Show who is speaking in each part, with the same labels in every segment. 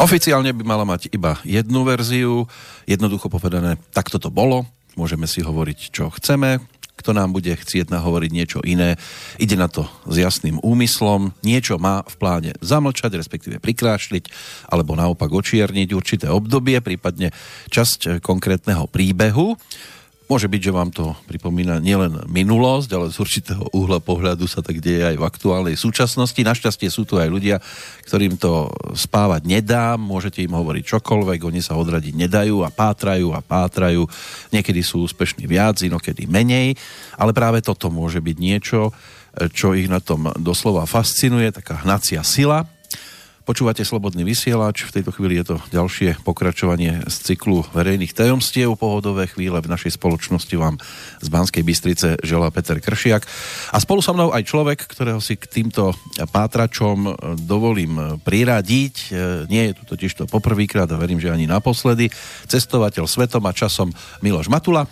Speaker 1: Oficiálne by mala mať iba jednu verziu, jednoducho povedané, takto to bolo, môžeme si hovoriť, čo chceme, kto nám bude chcieť nahovoriť niečo iné, ide na to s jasným úmyslom, niečo má v pláne zamlčať, respektíve prikrášliť, alebo naopak očierniť určité obdobie, prípadne časť konkrétneho príbehu. Môže byť, že vám to pripomína nielen minulosť, ale z určitého uhla pohľadu sa tak deje aj v aktuálnej súčasnosti. Našťastie sú tu aj ľudia, ktorým to spávať nedá, môžete im hovoriť čokoľvek, oni sa odradiť nedajú a pátrajú a pátrajú. Niekedy sú úspešní viac, inokedy menej, ale práve toto môže byť niečo, čo ich na tom doslova fascinuje, taká hnacia sila, Počúvate Slobodný vysielač, v tejto chvíli je to ďalšie pokračovanie z cyklu verejných tajomstiev. Pohodové chvíle v našej spoločnosti vám z Banskej Bystrice želá Peter Kršiak. A spolu so mnou aj človek, ktorého si k týmto pátračom dovolím priradiť. Nie je tu totiž to poprvýkrát a verím, že ani naposledy. Cestovateľ svetom a časom Miloš Matula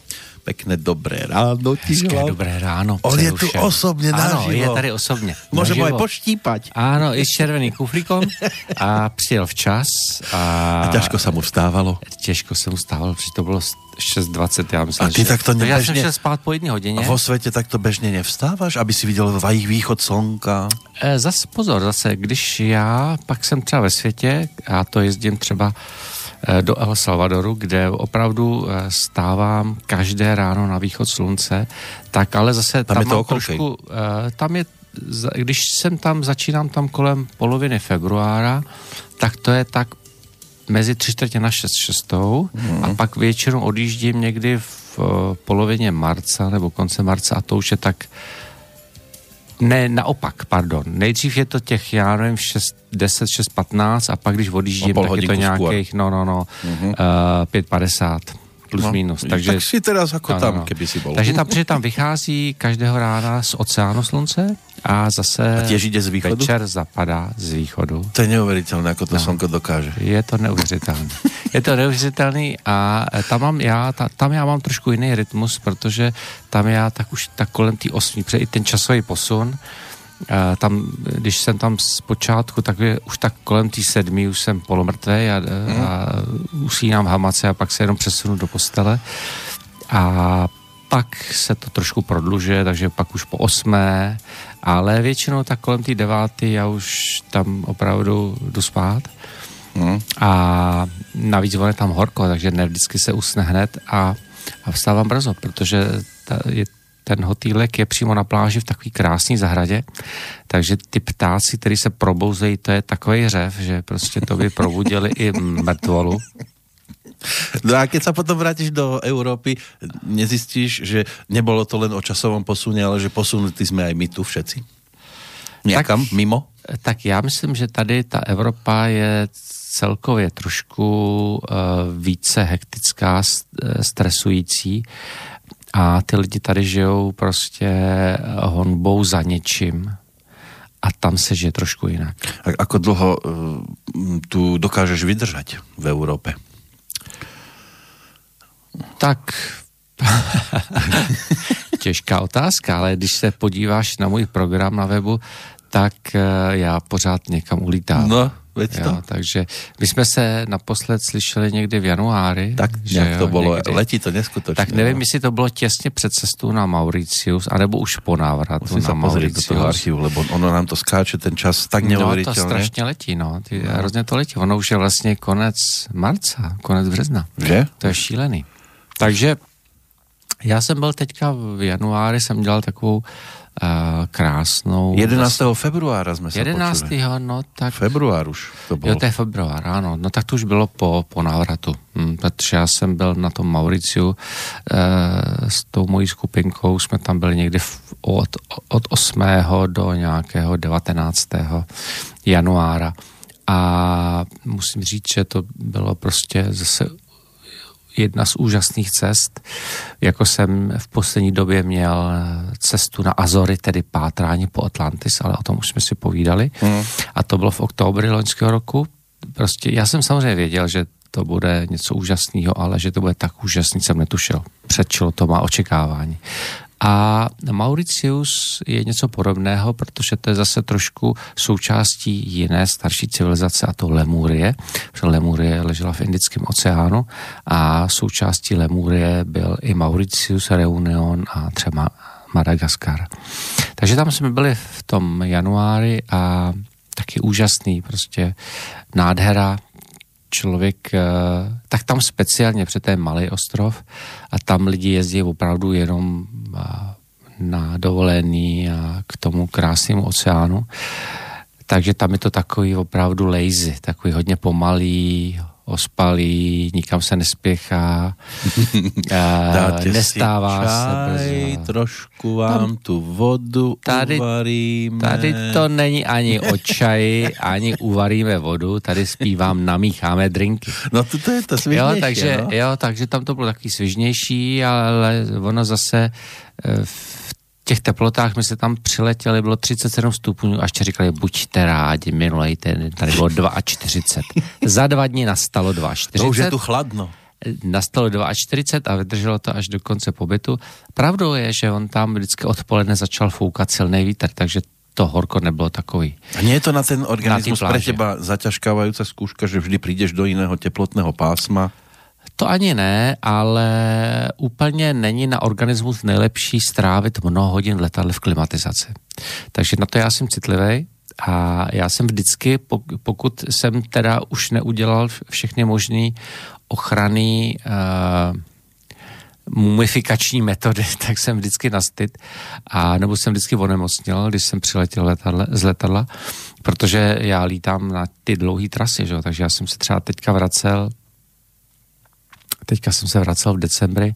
Speaker 1: Pekné dobré ráno
Speaker 2: Hezké dobré ráno.
Speaker 1: On je tu osobne
Speaker 2: Áno, je tady osobně.
Speaker 1: Môže mu aj poštípať.
Speaker 2: Áno, i s červeným kufrikom a přijel včas. A...
Speaker 1: a ťažko sa mu vstávalo.
Speaker 2: Těžko se mu stávalo, protože to bylo 6.20, já myslím,
Speaker 1: a ty že... takto
Speaker 2: nebežne... Já jsem šel spát po jedné hodině.
Speaker 1: A vo svete takto bežně nevstáváš, aby si viděl vajich východ slnka?
Speaker 2: E, zase pozor, zase, když já pak jsem třeba ve světě, a to jezdím třeba Eh, do El Salvadoru, kde opravdu eh, stávám každé ráno na východ slunce, tak ale zase
Speaker 1: tam,
Speaker 2: tam
Speaker 1: je to
Speaker 2: trošku, eh, tam je, když jsem tam, začínám tam kolem poloviny februára, tak to je tak mezi tři čtvrtě na šest šestou hmm. a pak většinou odjíždím někdy v polovině marca nebo konce marce a to už je tak ne, naopak, pardon. Nejdřív je to těch, já nevím, 6, 10, 6, 15 a pak když odjíždím, tak je to nějakých, no, no, no, mm-hmm. uh, 5,50 plus no, minus.
Speaker 1: Takže, tak si teraz jako no, tam, no, no. keby si bol.
Speaker 2: Takže tam, protože tam vychází každého rána z oceánu slunce a zase
Speaker 1: a tiež ide z východu?
Speaker 2: večer zapadá z východu.
Speaker 1: To je neuvěřitelné, jako to no, slnko dokáže.
Speaker 2: Je to neuvěřitelné. je to neuvěřitelný a tam mám já, ta, tam já mám trošku jiný rytmus, protože tam já tak už tak kolem té osmi, protože i ten časový posun, Uh, tam, když jsem tam z počátku, tak je, už tak kolem té sedmi už jsem polomrtvý a, mm. a usínám v hamace a pak se jenom přesunu do postele. A pak se to trošku prodlužuje, takže pak už po osmé, ale většinou tak kolem té deváty já už tam opravdu jdu spát. Mm. A navíc on je tam horko, takže ne vždycky se usne hned a, a vstávám brzo, protože ta, je, ten hotýlek je přímo na pláži v takové krásné zahradě, takže ty ptáci, který se probouzejí, to je takový řev, že prostě to by probudili i mrtvolu.
Speaker 1: No a keď sa potom vrátiš do Európy, nezistíš, že nebolo to len o časovom posune, ale že posunutí jsme aj my tu všetci? Někam tak, mimo?
Speaker 2: Tak já myslím, že tady ta Evropa je celkově trošku uh, více hektická, eh, stresující a ty lidi tady žijou prostě honbou za něčím a tam se žije trošku jinak.
Speaker 1: A ako dlho uh, tu dokážeš vydržať v Európe?
Speaker 2: Tak těžká otázka, ale když se podíváš na můj program na webu, tak uh, já pořád někam ulítám.
Speaker 1: No, Veď to. Jo,
Speaker 2: takže my jsme se naposled slyšeli někdy v januári.
Speaker 1: Tak že to bylo, někdy. letí to neskutečně.
Speaker 2: Tak nevím, jestli to bylo těsně před cestou na Mauricius, anebo už po návratu Musím na Mauricius.
Speaker 1: do toho archivu, lebo ono nám to skáče ten čas tak neuvěřitelně.
Speaker 2: No to strašně letí, no. Ty, no. Hrozně to letí. Ono už je vlastně konec marca, konec března.
Speaker 1: Že?
Speaker 2: To je šílený. Takže já jsem byl teďka v januári, jsem dělal takovou uh, krásnou...
Speaker 1: 11. februára jsme se
Speaker 2: 11. Počuli. no tak...
Speaker 1: Február už to bylo.
Speaker 2: Jo, to je február, ano. No tak to už bylo po, po návratu. Hm, protože já jsem byl na tom Mauriciu uh, s tou mojí skupinkou, jsme tam byli někdy v, od, od 8. do nějakého 19. januára. A musím říct, že to bylo prostě zase jedna z úžasných cest. Jako jsem v poslední době měl cestu na Azory, tedy pátrání po Atlantis, ale o tom už jsme si povídali. Hmm. A to bylo v oktobri loňského roku. Prostě já jsem samozřejmě věděl, že to bude něco úžasného, ale že to bude tak úžasný, jsem netušil. Předčilo to má očekávání. A Mauritius je něco podobného, protože to je zase trošku součástí jiné starší civilizace, a to Lemurie. Protože Lemurie ležela v Indickém oceánu a součástí Lemurie byl i Mauritius, Reunion a třeba Madagaskar. Takže tam jsme byli v tom januári a taky úžasný, prostě nádhera, člověk, eh, tak tam speciálně, to je malý ostrov a tam lidi jezdí opravdu jenom eh, na dovolený a k tomu krásnému oceánu. Takže tam je to takový opravdu lazy, takový hodně pomalý, ospalý, nikam se nespěchá,
Speaker 1: Dáte nestává si čaj, se brzo. trošku vám Tam, tu vodu tady, uvaríme.
Speaker 2: Tady to není ani o čaji, ani uvaríme vodu, tady zpívám, namícháme drinky.
Speaker 1: No to, to je to svižnější,
Speaker 2: jo, takže,
Speaker 1: no?
Speaker 2: jo, takže tam to bylo takový svižnější, ale ono zase eh, v těch teplotách my se tam přiletěli, bylo 37 stupňů a ještě říkali, buďte rádi, minulej ten, tady bylo 42. Za dva dny nastalo 42.
Speaker 1: To už je tu chladno.
Speaker 2: Nastalo 42 a vydrželo to až do konce pobytu. Pravdou je, že on tam vždycky odpoledne začal foukat silný vítr, takže to horko nebylo takový.
Speaker 1: A nie je to na ten organismus na pre teba zaťažkávajúca skúška, že vždy prídeš do jiného teplotného pásma?
Speaker 2: To ani ne, ale úplně není na organismus nejlepší strávit mnoho hodin v letadle v klimatizaci. Takže na to já jsem citlivý a já jsem vždycky, pokud jsem teda už neudělal všechny možné ochrany uh, mumifikační metody, tak jsem vždycky nastyt a nebo jsem vždycky onemocnil, když jsem přiletěl letadle, z letadla, protože já lítám na ty dlouhé trasy, že? takže já jsem se třeba teďka vracel teďka jsem se vracel v decembri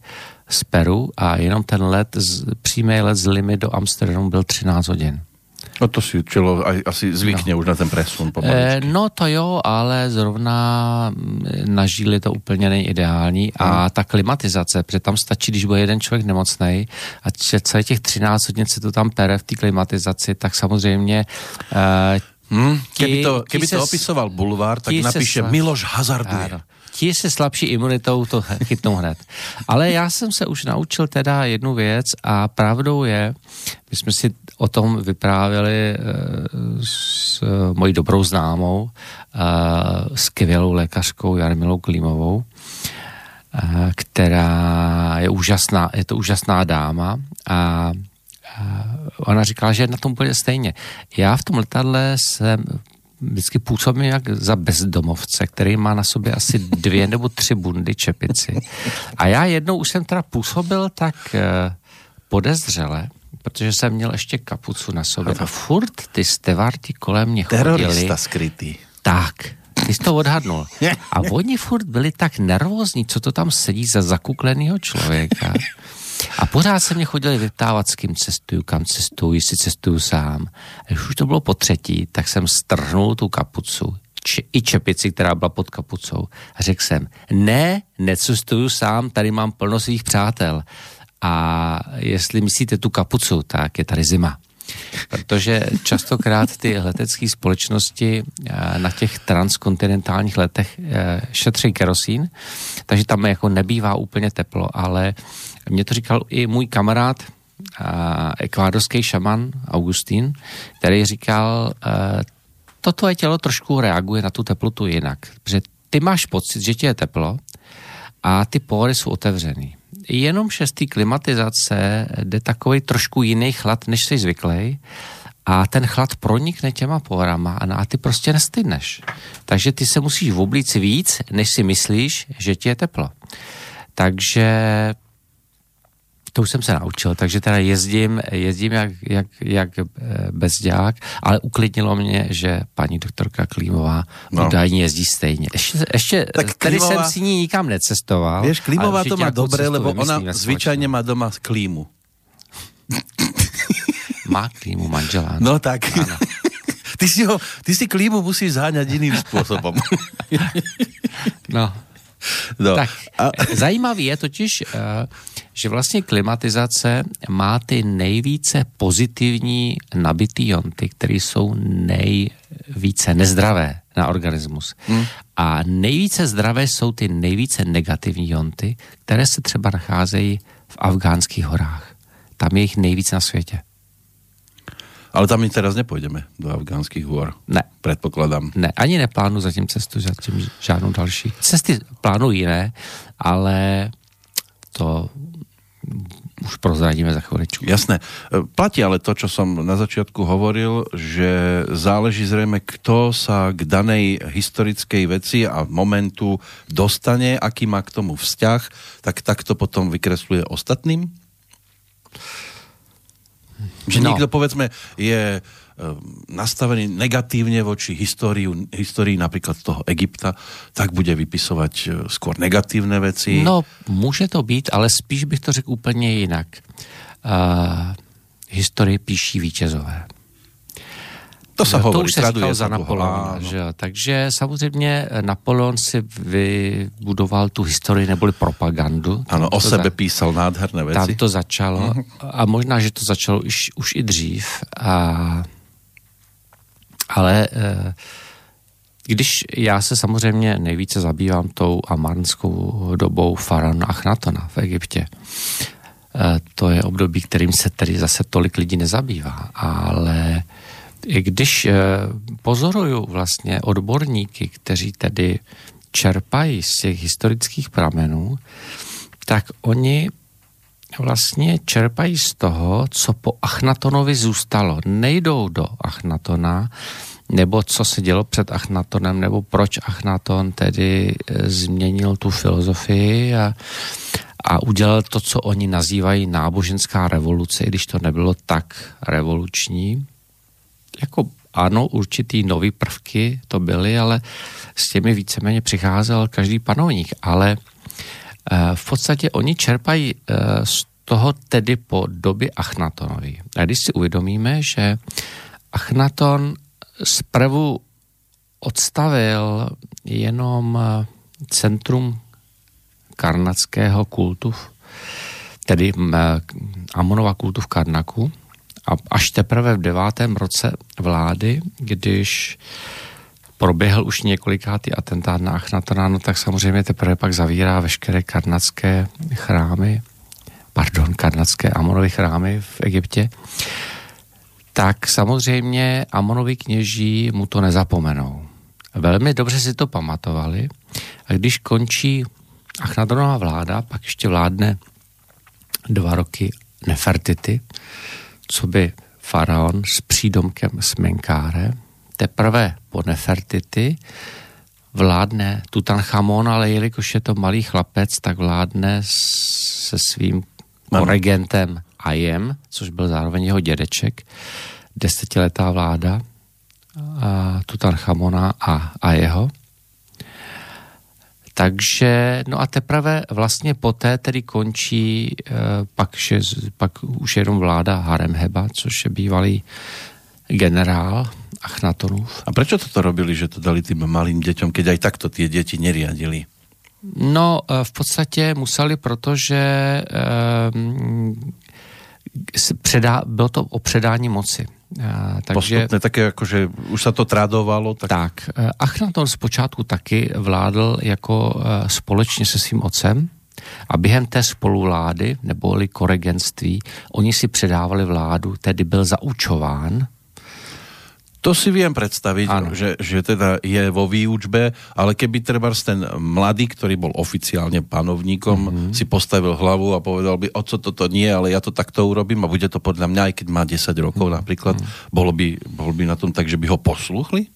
Speaker 2: z Peru a jenom ten let, přímý let z Limy do Amsterdamu byl 13 hodin.
Speaker 1: No to si čelo asi zvykne no. už na ten presun
Speaker 2: E, no to jo, ale zrovna mm, na žíli to úplně není ideální a hmm. ta klimatizace, protože tam stačí, když bude jeden člověk nemocný a celých těch 13 hodin se to tam pere v té klimatizaci, tak samozřejmě e,
Speaker 1: Hmm, keby to, keby to opisoval Bulvár, tak napíše se, Miloš hazarduje. Áno
Speaker 2: ti se slabší imunitou to chytnou hned. Ale já jsem se už naučil teda jednu věc a pravdou je, my jsme si o tom vyprávěli eh, s mojí dobrou známou, eh, skvělou lékařkou Jarmilou Klímovou, eh, která je úžasná, je to úžasná dáma a ona říkala, že je na tom úplně stejně. Já v tom letadle jsem vždycky působím jak za bezdomovce, který má na sobě asi dvě nebo tři bundy čepici. A já jednou už jsem teda působil tak eh, podezřele, protože jsem měl ještě kapucu na sobě a furt ty stevarti kolem mě chodili.
Speaker 1: Terorista skrytý.
Speaker 2: Tak, ty jsi to odhadnul. A oni furt byli tak nervózní, co to tam sedí za zakuklenýho člověka. A pořád se mě chodili vyptávat, s kým cestuju, kam cestuju, jestli cestuju sám. A když už to bylo po třetí, tak jsem strhnul tu kapucu, či, i čepici, která byla pod kapucou. A řekl jsem, ne, necestuju sám, tady mám plno svých přátel. A jestli myslíte tu kapucu, tak je tady zima. Protože častokrát ty letecké společnosti eh, na těch transkontinentálních letech eh, šetří kerosín, takže tam jako nebývá úplně teplo, ale mě to říkal i můj kamarád, ekvádorský šaman Augustín, který říkal, eh, toto je tělo trošku reaguje na tu teplotu jinak, protože ty máš pocit, že ti je teplo a ty pory jsou otevřený. Jenom šestý klimatizace jde takový trošku jiný chlad, než jsi zvyklý a ten chlad pronikne těma porama a ty prostě nestydneš. Takže ty se musíš oblíct víc, než si myslíš, že ti je teplo. Takže to už jsem se naučil, takže teda jezdím, jezdím jak, jak, jak eh, bezďák, ale uklidnilo mě, že paní doktorka Klímová no. údajně jezdí stejně. Ještě, ještě tak tady Klímová, jsem si ní nikam necestoval.
Speaker 1: Víš, Klímová to má dobré, lebo ona zvyčajně má doma klímu.
Speaker 2: má klímu manžela.
Speaker 1: No tak. Ano. Ty si, ho, ty si klímu musíš zháňať jiným způsobem.
Speaker 2: no. no. Tak, a... zajímavý je totiž, uh, že vlastně klimatizace má ty nejvíce pozitivní nabitý jonty, které jsou nejvíce nezdravé na organismus. Hmm. A nejvíce zdravé jsou ty nejvíce negativní jonty, které se třeba nacházejí v afgánských horách Tam je jich nejvíc na světě.
Speaker 1: Ale tam my teraz nepůjdeme do afgánských hor.
Speaker 2: Ne.
Speaker 1: Předpokládám.
Speaker 2: Ne, ani neplánu zatím cestu, zatím žádnou další. Cesty plánují jiné, ale to už prozradíme za chviličku.
Speaker 1: Jasné. Platí ale to, čo som na začiatku hovoril, že záleží zrejme, kto sa k danej historickej veci a momentu dostane, aký má k tomu vzťah, tak takto potom vykresluje ostatným? Že no. niekto, povedzme, je nastavený negatívne voči históriu, histórii napríklad toho Egypta, tak bude vypisovať e, skôr negatívne veci.
Speaker 2: No, může to být, ale spíš bych to řekl úplně jinak. Uh, historii píší vítězové.
Speaker 1: To se hovorí,
Speaker 2: to už se říkalo za Napoleona. Že jo? Takže samozřejmě Napoleon si vybudoval tu historii neboli propagandu.
Speaker 1: Ano, o sebe za... písal nádherné věci.
Speaker 2: Tam to začalo a možná, že to začalo už, už i dřív. A ale eh, když já se samozřejmě nejvíce zabývám tou amarnskou dobou faraona Achnatona v Egyptě, eh, to je období, kterým se tedy zase tolik lidí nezabývá, ale i když eh, pozoruju vlastně odborníky, kteří tedy čerpají z těch historických pramenů, tak oni vlastně čerpají z toho, co po Achnatonovi zůstalo. Nejdou do Achnatona, nebo co se dělo před Achnatonem, nebo proč Achnaton tedy e, změnil tu filozofii a, a udělal to, co oni nazývají náboženská revoluce, i když to nebylo tak revoluční. Jako ano, určitý nový prvky to byly, ale s těmi víceméně přicházel každý panovník. Ale Eh, v podstatě oni čerpají eh, z toho tedy po době Achnatonovi. A když si uvědomíme, že Achnaton zprvu odstavil jenom eh, centrum karnatského kultu, tedy Amonova kultu v Karnaku, a až teprve v devátém roce vlády, když proběhl už několikátý atentát na Achnatona, no tak samozřejmě teprve pak zavírá veškeré karnatské chrámy, pardon, karnatské Amonovy chrámy v Egyptě, tak samozřejmě Amonovi kněží mu to nezapomenou. Velmi dobře si to pamatovali. A když končí Achnatonová vláda, pak ještě vládne dva roky Nefertity, co by faraon s přídomkem Smenkáre, teprve po Nefertity vládne Tutanchamon, ale jelikož je to malý chlapec, tak vládne se svým koregentem Ajem, což byl zároveň jeho dědeček, desetiletá vláda a Tutanchamona a, a jeho. Takže, no a teprve vlastně poté tedy končí eh, pak, že, pak už jenom vláda Haremheba, což je bývalý generál Achnatonův.
Speaker 1: A proč to robili, že to dali tým malým dětem, keď aj takto ty děti neriadili?
Speaker 2: No, eh, v podstatě museli, protože um, předá, bylo to o předání moci.
Speaker 1: Takže, Postupně také, jako, že už se to tradovalo. Tak,
Speaker 2: tak uh, Achnaton zpočátku taky vládl jako uh, společně se svým otcem, a během té spoluvlády, neboli koregenství, oni si předávali vládu, tedy byl zaučován
Speaker 1: to si viem predstaviť, že, že teda je vo výučbe, ale keby treba ten mladý, ktorý bol oficiálne panovníkom, mm-hmm. si postavil hlavu a povedal by, o co toto nie, ale ja to takto urobím a bude to podľa mňa, aj keď má 10 rokov mm-hmm. napríklad, bolo by, bolo by na tom tak, že by ho posluchli?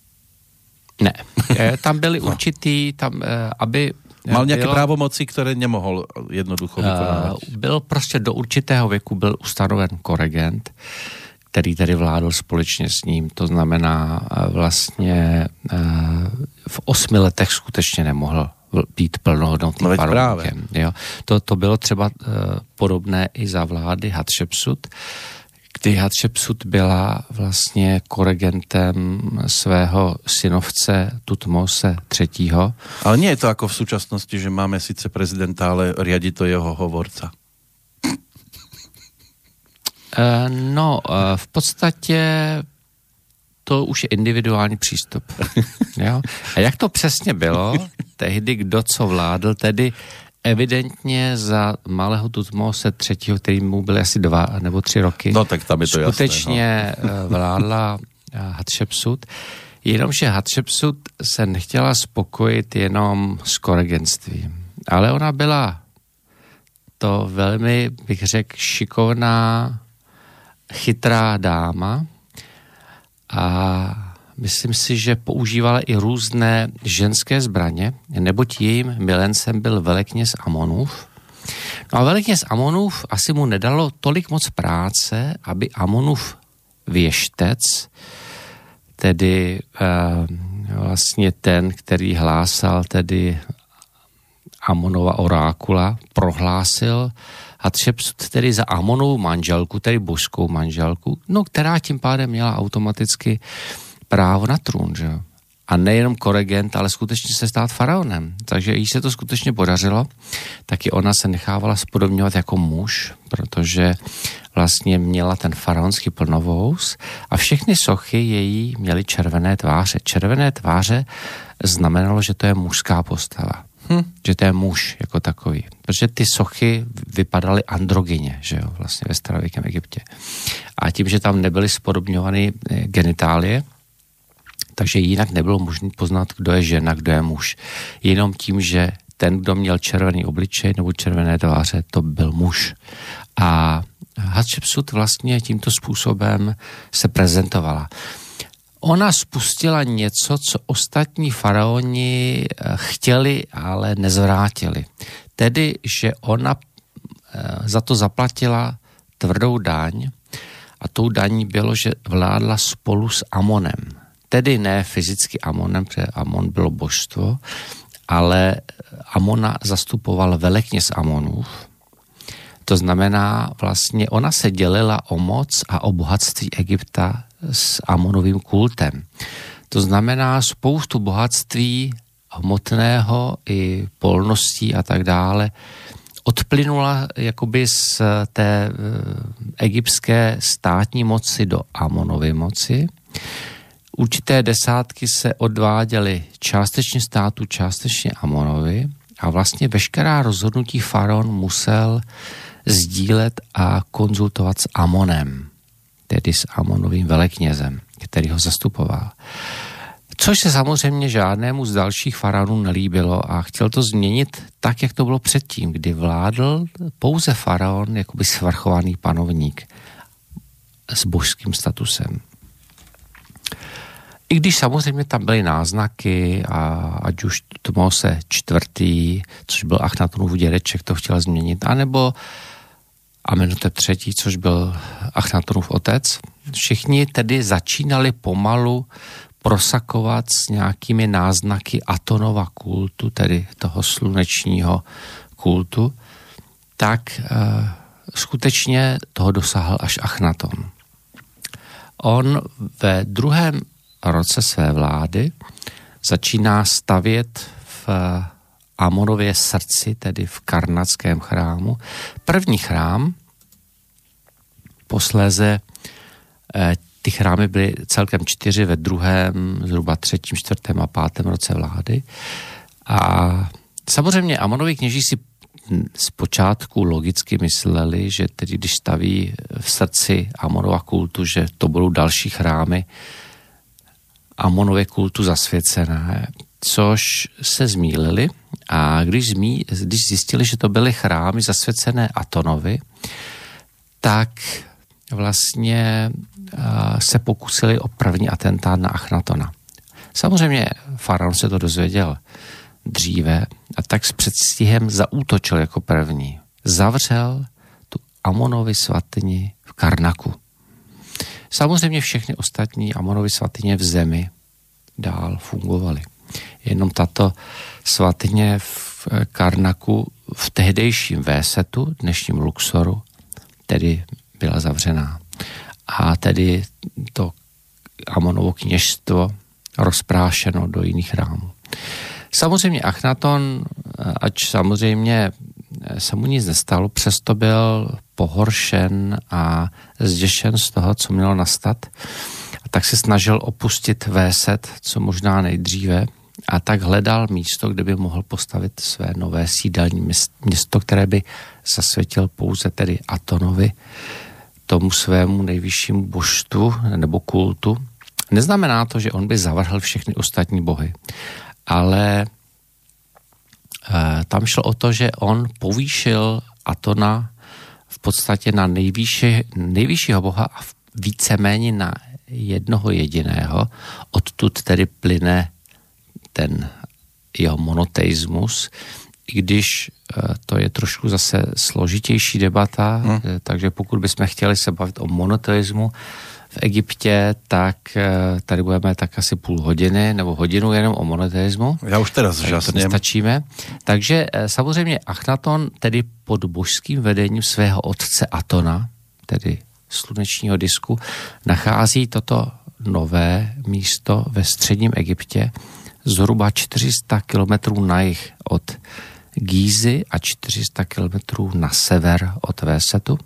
Speaker 2: Ne, e, tam byli no. určitý, tam, e, aby
Speaker 1: Mal nějaké bylo, právomoci, které nemohl jednoducho vykonávat?
Speaker 2: Byl prostě do určitého věku byl ustanoven koregent, který tedy vládl společně s ním. To znamená eh, vlastně eh, v osmi letech skutečně nemohl být plnohodnotným no. Jo. To, to bylo třeba uh, podobné i za vlády Hatshepsut, kdy Hatshepsut byla vlastně koregentem svého synovce Tutmose III.
Speaker 1: Ale nie je to jako v současnosti, že máme sice prezidenta, ale riadi to jeho hovorca.
Speaker 2: Eh, no, eh, v podstatě to už je individuální přístup. Jo? A jak to přesně bylo, tehdy kdo co vládl, tedy evidentně za malého Tutmose třetího, který mu byly asi dva nebo tři roky,
Speaker 1: no, tak tam je to
Speaker 2: skutečně jasné, no. vládla Hatshepsut. Jenomže Hatshepsut se nechtěla spokojit jenom s koregenstvím, ale ona byla to velmi, bych řekl, šikovná, chytrá dáma a myslím si, že používala i různé ženské zbraně, neboť jejím milencem byl velekněz Amonův. No a velekněz Amonův asi mu nedalo tolik moc práce, aby Amonův věštec, tedy e, vlastně ten, který hlásal tedy Amonova orákula, prohlásil Hatshepsut tedy za Amonovou manželku, tedy božskou manželku, no která tím pádem měla automaticky právo na trůn, že a nejenom koregent, ale skutečně se stát faraonem. Takže jí se to skutečně podařilo, taky ona se nechávala spodobňovat jako muž, protože vlastně měla ten faraonský plnovous a všechny sochy její měly červené tváře. Červené tváře znamenalo, že to je mužská postava. Hm. Že to je muž jako takový. Protože ty sochy vypadaly androgyně, že jo, vlastně ve starověkém Egyptě. A tím, že tam nebyly spodobňovány eh, genitálie, takže jinak nebylo možné poznat, kdo je žena, kdo je muž. Jenom tím, že ten, kdo měl červený obličej nebo červené tváře, to byl muž. A Hatshepsut vlastně tímto způsobem se prezentovala. Ona spustila něco, co ostatní faraoni eh, chtěli, ale nezvrátili. Tedy, že ona eh, za to zaplatila tvrdou daň a tou daní bylo, že vládla spolu s Amonem tedy ne fyzicky Amonem, protože Amon bylo božstvo, ale Amona zastupoval velekněz Amonův. To znamená, vlastně ona se dělila o moc a o bohatství Egypta s Amonovým kultem. To znamená spoustu bohatství hmotného i polností a tak dále odplynula jakoby z té eh, egyptské státní moci do Amonovy moci Určité desátky se odváděly částečně státu, částečně Amonovi a vlastně veškerá rozhodnutí faraon musel sdílet a konzultovat s Amonem, tedy s Amonovým veleknězem, který ho zastupoval. Což se samozřejmě žádnému z dalších faraonů nelíbilo a chtěl to změnit tak, jak to bylo předtím, kdy vládl pouze faraon, jakoby svrchovaný panovník s božským statusem. I když samozřejmě tam byly náznaky a ať už se čtvrtý, což byl Achnatonův dědeček, to chtěl změnit, anebo Amenhotep třetí, což byl Achnatonův otec. Všichni tedy začínali pomalu prosakovat s nějakými náznaky Atonova kultu, tedy toho slunečního kultu, tak e, skutečně toho dosáhl až Achnaton. On ve druhém roce své vlády začíná stavět v Amonově srdci, tedy v Karnatském chrámu. První chrám, posléze eh, ty chrámy byly celkem čtyři ve druhém, zhruba třetím, čtvrtém a pátém roce vlády. A samozřejmě Amonovi kněží si zpočátku logicky mysleli, že tedy když staví v srdci Amonova kultu, že to budou další chrámy, Amonově kultu zasvěcené, což se zmílili a když, zmí, když zjistili, že to byly chrámy zasvěcené Atonovi, tak vlastně se pokusili o první atentát na Achnatona. Samozřejmě faraon se to dozvěděl dříve a tak s předstihem zaútočil jako první. Zavřel tu Amonovi svatyni v Karnaku. Samozřejmě všechny ostatní Amonovy svatyně v zemi dál fungovaly. Jenom tato svatyně v Karnaku v tehdejším Vésetu, dnešním Luxoru, tedy byla zavřená. A tedy to Amonovo kněžstvo rozprášeno do jiných rámů. Samozřejmě Achnaton, ať samozřejmě se mu nic nestalo, přesto byl pohoršen a zděšen z toho, co mělo nastat. Tak se snažil opustit Véset, co možná nejdříve, a tak hledal místo, kde by mohl postavit své nové sídelní město, které by zasvětil pouze tedy Atonovi, tomu svému nejvyššímu božstvu nebo kultu. Neznamená to, že on by zavrhl všechny ostatní bohy, ale e, tam šlo o to, že on povýšil Atona v podstatě na nejvýši, nejvyššího boha a víceméně na jednoho jediného. Odtud tedy plyne ten jeho monoteismus, i když eh, to je trošku zase složitější debata, hmm. takže pokud bychom chtěli se bavit o monoteismu v Egyptě, tak eh, tady budeme tak asi půl hodiny nebo hodinu jenom o monoteismu.
Speaker 1: Já už teda zžasněm.
Speaker 2: Stačíme. Takže samozřejmě Achnaton tedy pod božským vedením svého otce Atona, tedy slunečního disku, nachází toto nové místo ve středním Egyptě, zhruba 400 kilometrů na jih od Gízy a 400 kilometrů na sever od Vésetu.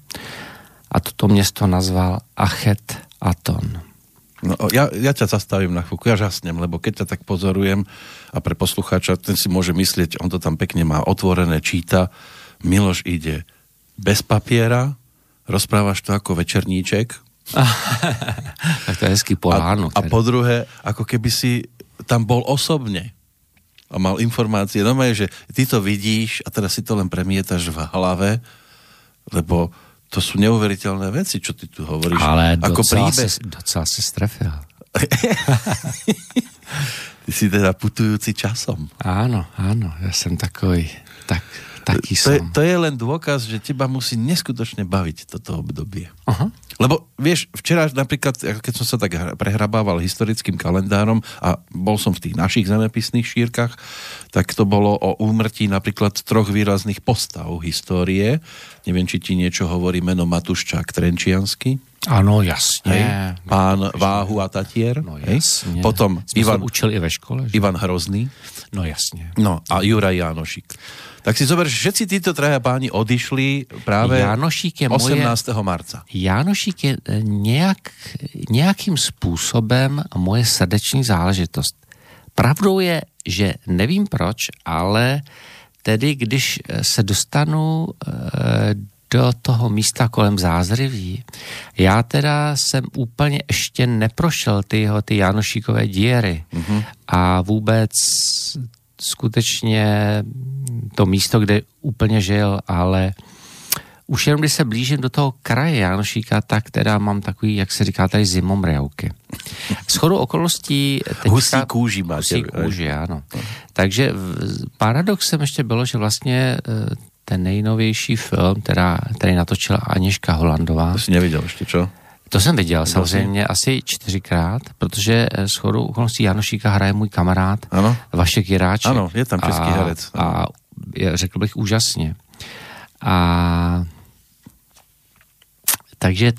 Speaker 2: A toto město nazval Achet Aton.
Speaker 1: No, ja, ja ťa zastavím na chvíľku, ja žasnem, lebo keď ťa tak pozorujem a pre poslucháča, ten si môže myslieť, on to tam pekne má otvorené, číta, Miloš ide bez papiera, rozprávaš to ako večerníček.
Speaker 2: tak to je hezký poláno.
Speaker 1: A, a po druhé, ako keby si tam bol osobne a mal informácie. No že ty to vidíš a teraz si to len premietaš v hlave, lebo to sú neuveriteľné veci, čo ty tu hovoríš.
Speaker 2: Ale ako docela, príbeh. Si, docela si strefil.
Speaker 1: ty si teda putujúci časom.
Speaker 2: Áno, áno, ja som takový, tak taký
Speaker 1: to,
Speaker 2: som.
Speaker 1: Je, to je len dôkaz, že teba musí neskutočne baviť toto obdobie. Aha. Lebo vieš, včera napríklad, keď som sa tak prehrabával historickým kalendárom a bol som v tých našich zemepisných šírkach, tak to bolo o úmrtí napríklad troch výrazných postav histórie. Neviem, či ti niečo hovorí meno Matuščák Trenčiansky.
Speaker 2: Áno, jasne. Hej.
Speaker 1: Pán Váhu a Tatier.
Speaker 2: No jasne.
Speaker 1: Potom
Speaker 2: Sme Ivan, učili ve škole.
Speaker 1: Že? Ivan Hrozný.
Speaker 2: No jasne.
Speaker 1: No a Juraj Jánošik. Tak si zober, že všetci títo traja páni odišli práve Jánošík je 18. Moje, marca.
Speaker 2: Jánošík je eh, nějak, nějakým způsobem moje srdeční záležitost. Pravdou je, že nevím proč, ale tedy když eh, se dostanu e, do toho místa kolem Zázriví, já teda jsem úplně ještě neprošel ty jeho ty Janošíkové díry mm-hmm. a vůbec skutečně to místo, kde úplně žil, ale už jenom když se blížím do toho kraje Janošíka, tak teda mám takový, jak se říká tady zimomriauky. S chodou okolností...
Speaker 1: Teďka, husí kůži máte.
Speaker 2: Husí kůži, ano. Takže paradoxem ještě bylo, že vlastně eh, ten nejnovější film, teda, který natočila Aniška Holandová.
Speaker 1: To jsi neviděl ještě, čo?
Speaker 2: To jsem viděl samozřejmě asi čtyřikrát, protože eh, s chodou okolností Janošíka hraje můj kamarád ano. Vašek Jiráček.
Speaker 1: Ano, je tam český a, herec.
Speaker 2: A řekl bych úžasně. A takže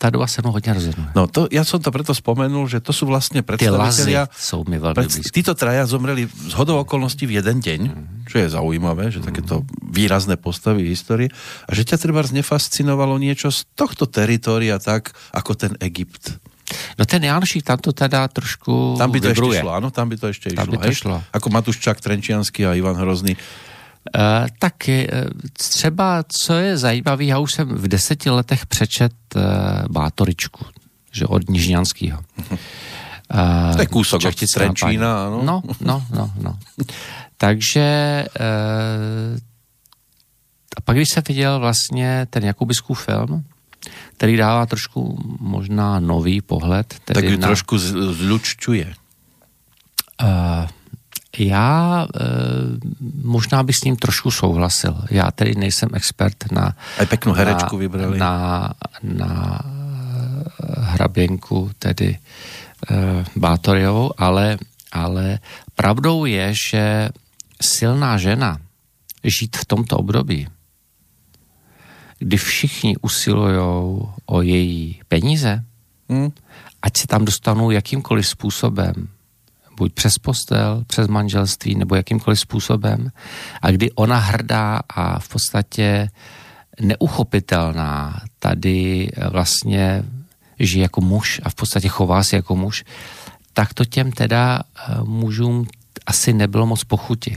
Speaker 2: tá doba sa mnou hodne rozhodnuje.
Speaker 1: No to, ja som to preto spomenul, že to sú vlastne predstavitelia...
Speaker 2: sú mi veľmi pred,
Speaker 1: Títo traja zomreli z hodou okolností v jeden deň, mm-hmm. čo je zaujímavé, že mm-hmm. takéto výrazné postavy histórie a že ťa treba znefascinovalo niečo z tohto teritória tak, ako ten Egypt.
Speaker 2: No ten Jánošík tam to teda trošku
Speaker 1: Tam by to vybruje. ešte šlo, áno, tam by to ešte
Speaker 2: tam
Speaker 1: išlo.
Speaker 2: By to šlo.
Speaker 1: Ako Matuščák Trenčiansky a Ivan Hrozný
Speaker 2: Uh, tak uh, třeba, co je zajímavé, já už jsem v deseti letech přečet uh, Bátoričku, že od Nižňanského.
Speaker 1: Uh, to je od Trenčína, ano.
Speaker 2: No, no, no, no. Takže uh, a pak, když jsem viděl vlastně ten Jakubiskův film, který dává trošku možná nový pohled.
Speaker 1: Tedy tak na, trošku zlučťuje.
Speaker 2: Uh, já e, možná bych s ním trošku souhlasil. Já tedy nejsem expert na...
Speaker 1: A peknou herečku na, vybrali.
Speaker 2: Na, na hraběnku, tedy e, Bátoriovou, ale, ale pravdou je, že silná žena žít v tomto období, kdy všichni usilují o její peníze, hmm. ať se tam dostanou jakýmkoliv způsobem, buď přes postel, přes manželství nebo jakýmkoliv způsobem a kdy ona hrdá a v podstatě neuchopitelná tady vlastně žije jako muž a v podstatě chová se jako muž, tak to těm teda eh, mužům asi nebylo moc pochuti.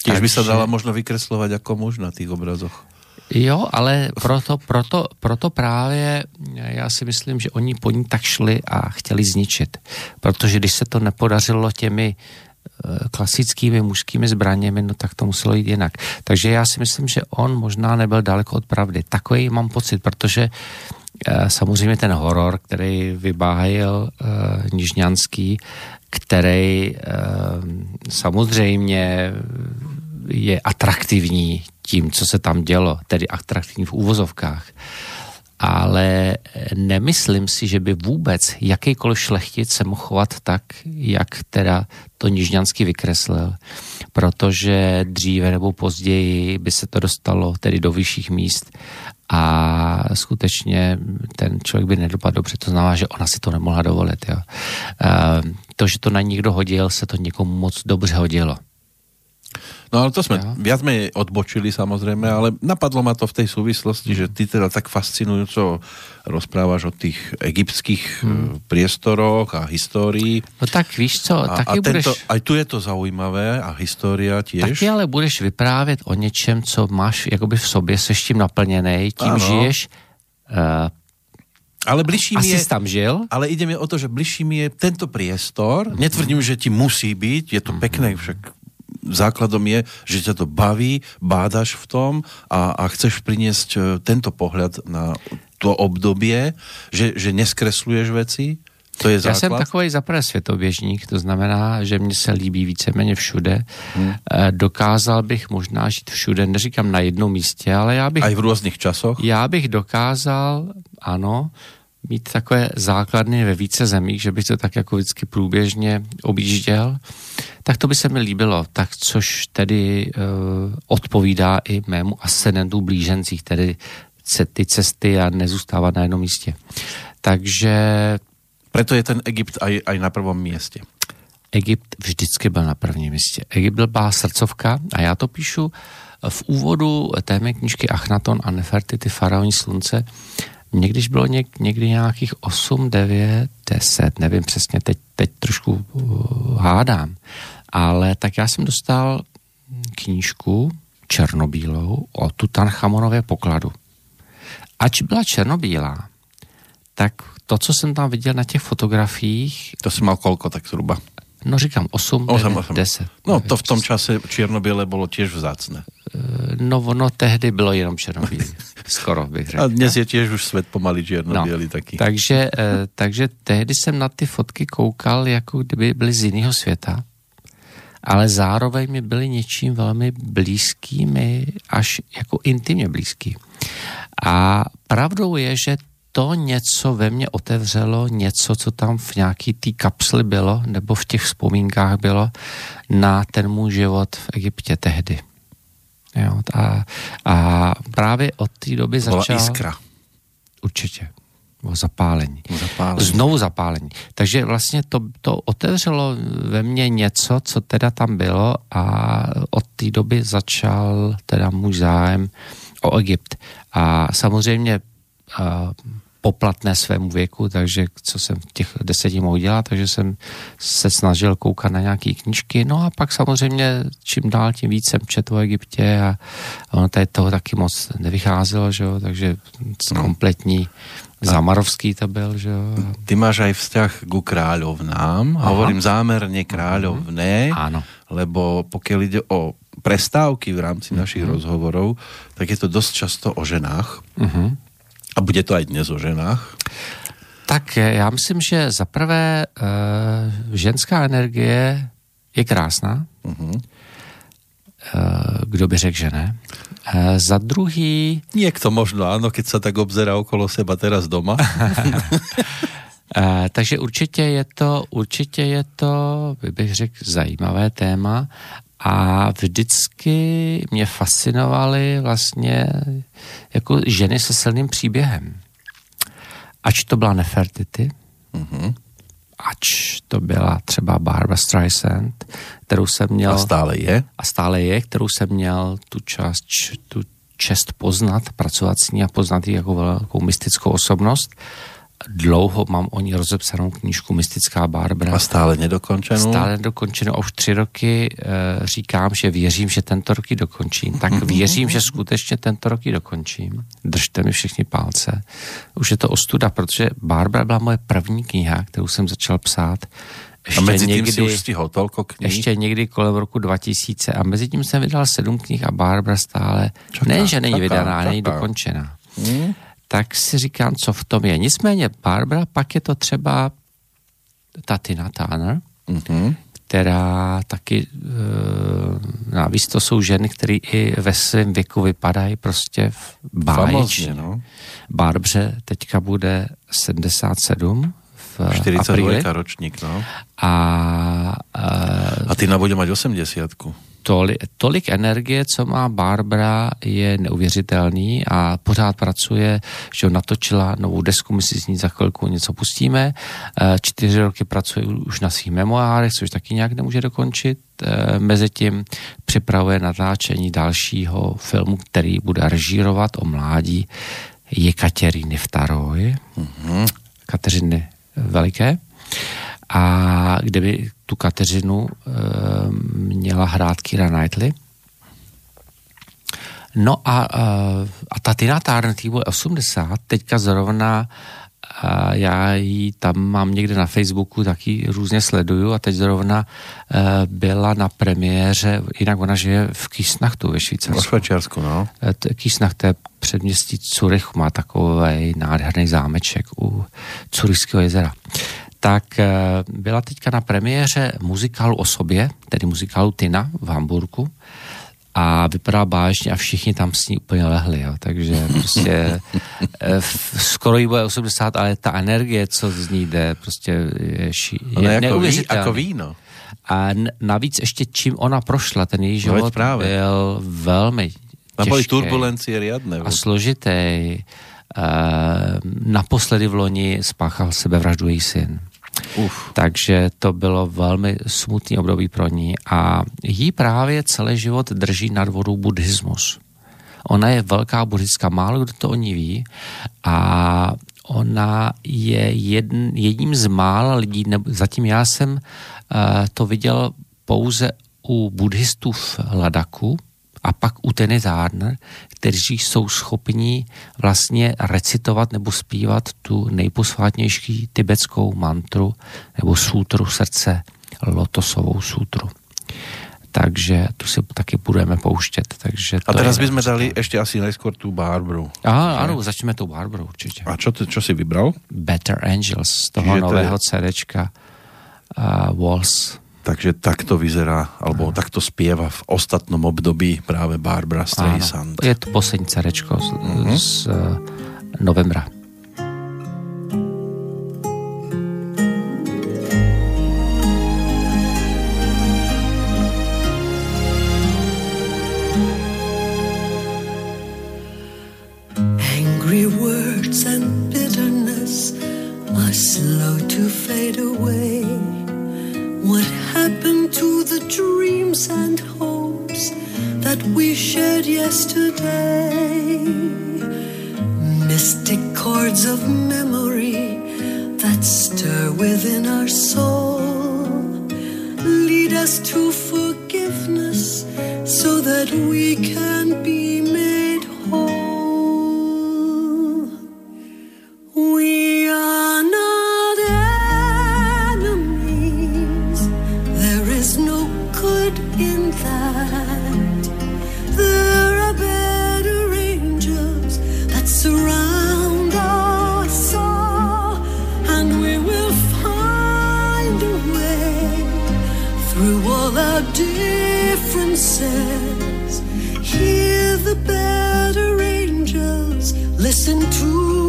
Speaker 1: Tiež by sa dala možno vykreslovať ako muž na tých obrazoch.
Speaker 2: Jo, ale proto, proto, proto právě já si myslím, že oni po ní tak šli a chtěli zničit. Protože když se to nepodařilo těmi eh, klasickými mužskými zbraněmi, no tak to muselo jít jinak. Takže já si myslím, že on možná nebyl daleko od pravdy. Takový mám pocit, protože eh, samozřejmě ten horor, který vybájil uh, Nižňanský, který uh, samozřejmě je atraktivní tím, co se tam dělo, tedy atraktivní v úvozovkách. Ale nemyslím si, že by vůbec jakýkoliv šlechtic se mohl chovat tak, jak teda to Nižňanský vykreslil. Protože dříve nebo později by se to dostalo tedy do vyšších míst a skutečně ten člověk by nedopadl dobře, to znamená, že ona si to nemohla dovolit. Jo. To, že to na někdo hodil, se to někomu moc dobře hodilo.
Speaker 1: No ale to sme ja. viac menej odbočili samozrejme, ale napadlo ma to v tej súvislosti, že ty teda tak fascinujúco rozprávaš o tých egyptských hmm. Priestoroch a histórii.
Speaker 2: No tak víš co, a, taky
Speaker 1: a tento, budeš... Aj tu je to zaujímavé a história tiež.
Speaker 2: Taky ale budeš vyprávět o něčem, co máš jakoby v sobě, seš tím naplněný, tím ano. žiješ uh,
Speaker 1: ale bližší mi
Speaker 2: je... tam žil?
Speaker 1: Ale ide mi o to, že bližší mi je tento priestor. Netvrdím, že ti musí byť, je to mm-hmm. pekné, však základom je, že ťa to baví, bádaš v tom a, a chceš priniesť e, tento pohľad na to obdobie, že, že neskresluješ veci, to je základ?
Speaker 2: Já jsem takový zaprvé světoběžník, to znamená, že mně se líbí víceméně všude. Hmm. Dokázal bych možná žít všude, neříkám na jednom místě, ale já bych...
Speaker 1: A i v různých časoch?
Speaker 2: Já bych dokázal, ano, mít takové základny ve více zemích, že bych to tak jako vždycky průběžně objížděl, tak to by se mi líbilo, tak což tedy uh, odpovídá i mému ascendentu blížencích, tedy ty cesty a nezůstávat na jednom místě. Takže...
Speaker 1: Proto je ten Egypt aj, aj na prvom místě.
Speaker 2: Egypt vždycky byl na prvním místě. Egypt byl bá srdcovka a já to píšu v úvodu té mé knižky Achnaton a Nefertity, faraoní slunce, mně když bylo něk, někdy nějakých 8, 9, 10, nevím přesně, teď, teď trošku uh, hádám, ale tak já jsem dostal knížku černobílou o Tutanchamonově pokladu. Ač byla černobílá, tak to, co jsem tam viděl na těch fotografiích...
Speaker 1: To jsi mal kolko tak zhruba?
Speaker 2: No říkám 8, 8, 9, 8. 10.
Speaker 1: No to v tom čase černobíle bylo těž vzácné.
Speaker 2: No ono tehdy bylo jenom černobílý. Skoro bych řekl.
Speaker 1: A dnes je těž už svět pomalý černobílý no, taky.
Speaker 2: Takže, eh, takže tehdy jsem na ty fotky koukal, jako kdyby byly z jiného světa, ale zároveň mi byly něčím velmi blízkými, až jako intimně blízký. A pravdou je, že to něco ve mně otevřelo, něco, co tam v nějaký té kapsli bylo, nebo v těch vzpomínkách bylo, na ten můj život v Egyptě tehdy. Jo, a, a právě od té doby začal...
Speaker 1: Byla iskra.
Speaker 2: Určitě. O zapálení.
Speaker 1: O zapálení.
Speaker 2: Znovu zapálení. Takže vlastně to, to otevřelo ve mně něco, co teda tam bylo a od té doby začal teda můj zájem o Egypt. A samozřejmě poplatné svému věku, takže co jsem v těch deseti mohl dělat, takže jsem se snažil koukat na nějaké knížky, no a pak samozřejmě čím dál tím víc jsem četl o Egyptě a ono tady toho taky moc nevycházelo, že jo, takže no. kompletní Zamarovský to byl, že jo.
Speaker 1: Ty máš aj vzťah ku kráľovnám, Aha. hovorím zámerne kráľovné,
Speaker 2: Áno.
Speaker 1: lebo pokiaľ ide o prestávky v rámci našich uh-huh. rozhovorov, tak je to dosť často o ženách. Uh-huh. A bude to aj dnes o ženách?
Speaker 2: Tak já myslím, že za prvé uh, ženská energie je krásná. Uh-huh. Uh, kdo by řekl, že ne? Uh, za druhý...
Speaker 1: Niekto možno áno, keď sa tak obzerá okolo seba teraz doma.
Speaker 2: Uh, takže určitě je to, určitě je to, bych řekl, zajímavé téma a vždycky mě fascinovaly vlastně jako ženy se silným příběhem. Ač to byla Nefertiti, mm-hmm. ač to byla třeba Barbara Streisand, kterou jsem měl...
Speaker 1: A stále je.
Speaker 2: A stále je, kterou jsem měl tu část, tu čest poznat, pracovat s ní a poznat ji jako velkou mystickou osobnost. Dlouho mám o ní rozepsanou knížku Mystická Barbara.
Speaker 1: A stále nedokončenou?
Speaker 2: Stále nedokončenou. Už tři roky e, říkám, že věřím, že tento rok ji dokončím. Tak věřím, že skutečně tento rok ji dokončím. Držte mi všichni palce. Už je to ostuda, protože Barbara byla moje první kniha, kterou jsem začal psát.
Speaker 1: Ještě a mezi tím někdy, si už stihl tolko knih?
Speaker 2: Ještě někdy kolem roku 2000 a mezi tím jsem vydal sedm knih a Barbara stále, čaká, ne, že není čaká, vydaná, čaká. není dokončená. Hmm? Tak si říkám, co v tom je. Nicméně Barbara, pak je to třeba Tatina Turner, mm-hmm. která taky, e, navíc to jsou ženy, které i ve svém věku vypadají prostě báječně. No. Barbře teďka bude 77 v 42
Speaker 1: ročník, no.
Speaker 2: A, a,
Speaker 1: a ty bude mať 80
Speaker 2: toli, tolik energie, co má Barbara, je neuvěřitelný a pořád pracuje, že natočila novou desku, my si z ní za chvilku něco pustíme. Eh, čtyři roky pracuje už na svých memoárech, což taky nějak nemůže dokončit. Eh, Mezitím připravuje natáčení dalšího filmu, který bude režírovat o mládí Jekateríny Vtaroj, mm-hmm. Kateřiny Veliké a kdyby tu Kateřinu e, měla hrát Kira Knightley. No a, e, a ta Tina Turner, tý 80, teďka zrovna a já ji tam mám někde na Facebooku, taky různě sleduju a teď zrovna e, byla na premiéře, jinak ona žije v Kýsnachtu ve Švýcarsku.
Speaker 1: V Švýcarsku, no.
Speaker 2: E, Kýsnacht, to je předměstí Curych, má takový nádherný zámeček u Curichského jezera tak eh, byla teďka na premiéře muzikálu o sobě, tedy muzikálu Tina v Hamburgu a vypadá báječně a všichni tam s ní úplně lehli, jo. takže prostě eh, skoro jí bude 80, ale ta energie, co z ní jde, prostě je, ši, je
Speaker 1: jako neuvěřitelný. Jako víno.
Speaker 2: A navíc ještě čím ona prošla, ten její no, život no, byl velmi Tam byly
Speaker 1: turbulencie riadné.
Speaker 2: A složitý. Uh, naposledy v loni spáchal sebevraždu její syn. Uf. Takže to bylo velmi smutný období pro ní a jí právě celý život drží nad vodou buddhismus. Ona je velká buddhistka, málo kdo to o ní ví a ona je jedn, jedním z mála lidí, nebo zatím já jsem uh, to viděl pouze u buddhistů v Ladaku, a pak u Tenny Turner, kteří jsou schopni vlastně recitovat nebo zpívat tu nejposvátnější tibetskou mantru nebo sutru srdce, lotosovou sutru. Takže tu si taky budeme pouštět. Takže
Speaker 1: a teraz bychom dali ještě asi najskôr tu Barbaru.
Speaker 2: Aha, ano, začneme tou Barbaru určitě.
Speaker 1: A čo, čo si vybral?
Speaker 2: Better Angels z toho Čiže nového je... CDčka uh, Walls
Speaker 1: takže takto vyzerá, alebo takto spieva v ostatnom období práve Barbara Streisand.
Speaker 2: Je to poslední cerečko z, uh-huh. z uh, novembra. Angry words and bitterness are slow to fade away. What happened to the dreams and hopes that we shared yesterday? Mystic chords of memory that stir within our soul lead us to forgiveness so that we can be made whole. We
Speaker 3: good in that. There are better angels that surround us all, and we will find a way through all our differences. Hear the better angels, listen to.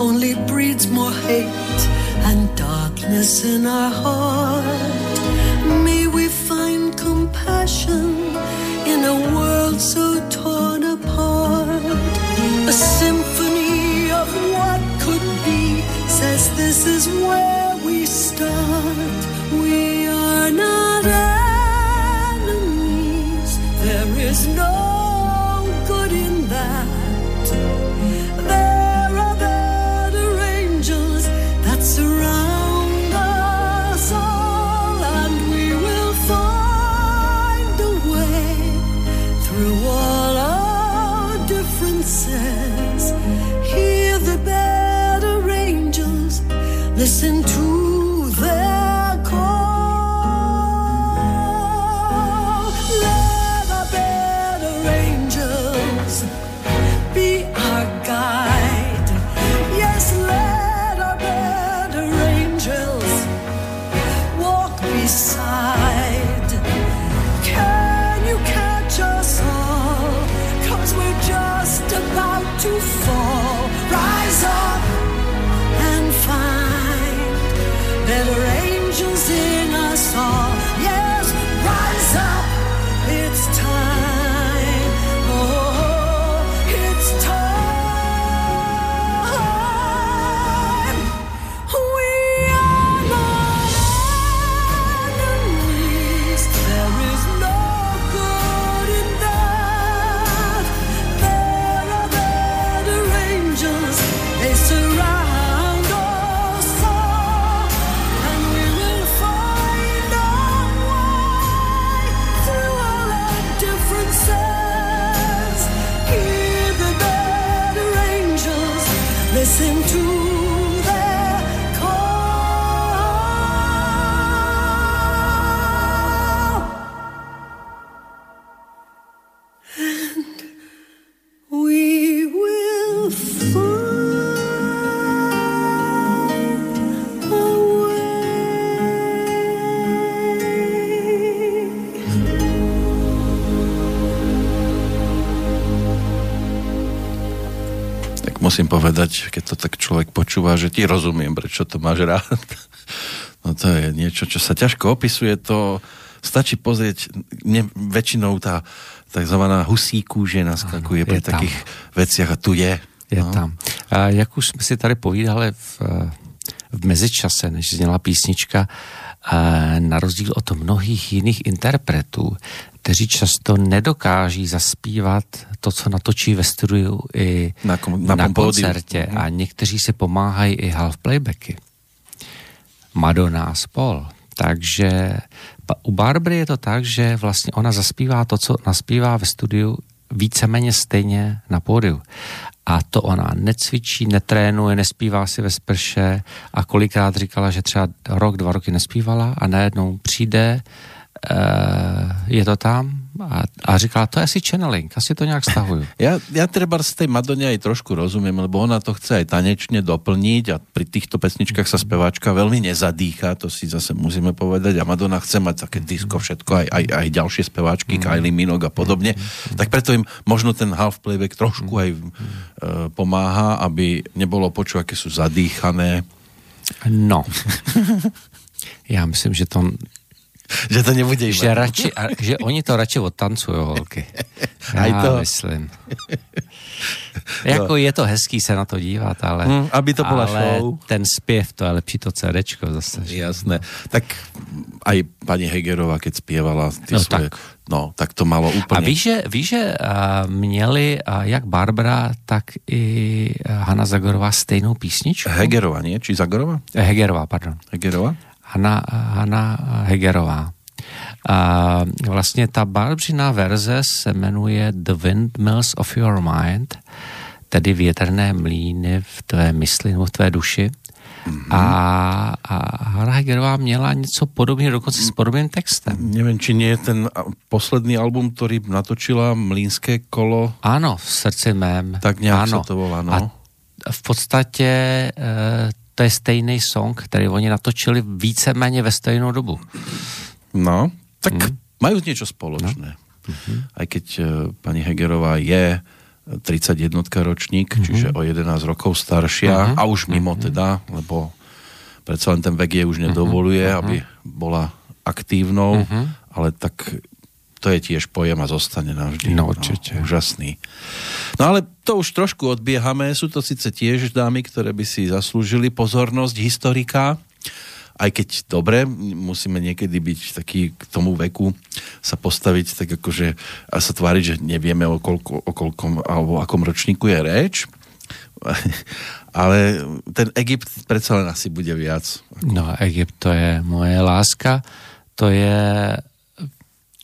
Speaker 3: Only breeds more hate and darkness in our heart. May we find
Speaker 4: compassion povedať, keď to tak človek počúva, že ti rozumiem, prečo to máš rád. No to je niečo, čo sa ťažko opisuje, to stačí pozrieť, mne väčšinou tá takzvaná husí kůže naskakuje
Speaker 2: Ano,
Speaker 4: pri
Speaker 2: tam.
Speaker 4: takých veciach a tu je.
Speaker 2: Je
Speaker 4: no.
Speaker 2: tam. A jak už jsme si tady povídali v, v mezičase, než zněla písnička, a na rozdíl od mnohých jiných interpretů, kteří často nedokáží zaspívat to, co natočí ve studiu i
Speaker 4: Na kom-
Speaker 2: na,
Speaker 4: na
Speaker 2: koncertě. A někteří si pomáhají i half playbacky. Madonna a spol. Takže u Barbary je to tak, že vlastně ona zaspívá to, co naspívá ve studiu víceméně stejně na pódiu. A to ona necvičí, netrénuje, nespívá si ve sprše a kolikrát říkala, že třeba rok, dva roky nespívala a najednou přijde, je to tam? A, a říkala, to je asi channeling, asi to nějak stahuju.
Speaker 4: Ja, ja treba z tej Madone aj trošku rozumiem, lebo ona to chce aj tanečne doplniť a pri týchto pesničkách sa speváčka veľmi nezadýcha, to si zase musíme povedať. A Madonna chce mať také disko všetko, aj, aj, aj ďalšie speváčky, Kylie Minogue a podobne, tak preto im možno ten half playback trošku aj e, pomáha, aby nebolo počuť, aké sú zadýchané,
Speaker 2: No. Já myslím, že to
Speaker 4: že to nebude
Speaker 2: že, radši, a, že oni to radši odtancují, holky.
Speaker 4: Aj
Speaker 2: Já
Speaker 4: to.
Speaker 2: myslím. jako je to hezký se na to dívat, ale,
Speaker 4: Hm, aby to byla
Speaker 2: ale
Speaker 4: show.
Speaker 2: ten zpěv, to je lepší to CDčko zase. že?
Speaker 4: Jasné. Tak aj pani Hegerová, keď spievala ty
Speaker 2: No
Speaker 4: svoje...
Speaker 2: tak.
Speaker 4: No, tak to malo
Speaker 2: A
Speaker 4: úplne...
Speaker 2: víš, že, víš, že uh, měli uh, jak Barbara, tak i Hanna Zagorová stejnou písničku?
Speaker 4: Hegerová, nie? Či Zagorová?
Speaker 2: Hegerová, pardon.
Speaker 4: Hegerová?
Speaker 2: Hanna, Hanna Hegerová. A vlastně ta barbřiná verze se jmenuje The Windmills of Your Mind, tedy větrné mlýny v tvé mysli nebo v tvé duši. Mm-hmm. A, a Hanna Hegerová měla něco podobného, dokonce s podobným textem.
Speaker 4: Neviem, či nie je ten a, posledný album, ktorý natočila Mlínské kolo,
Speaker 2: Ano, v srdci mém.
Speaker 4: tak nějak
Speaker 2: ano.
Speaker 4: se to volá, no.
Speaker 2: A v podstatě e, to je stejný song, který oni natočili víceméně ve stejnou dobu.
Speaker 4: No, tak
Speaker 2: Mhm.
Speaker 4: mm. majú niečo spoločné. No. Mm-hmm. Aj keď uh, pani Hegerová je 31 ročník, mm-hmm. čiže o 11 rokov staršia mm-hmm. a už mimo teda, lebo predsa len ten vek je už nedovoluje, mm-hmm. aby bola aktívnou, mm-hmm. ale tak to je tiež pojem a zostane navždy.
Speaker 2: No, určite.
Speaker 4: No, úžasný. No ale to už trošku odbiehame. Sú to síce tiež dámy, ktoré by si zaslúžili pozornosť historika,
Speaker 1: aj keď dobre, musíme niekedy byť taký k tomu veku sa postaviť tak akože a sa tváriť, že nevieme o, koľko, o koľkom alebo o akom ročníku je reč. Ale ten Egypt predsa len asi bude viac.
Speaker 2: No, Egypt to je moje láska, to je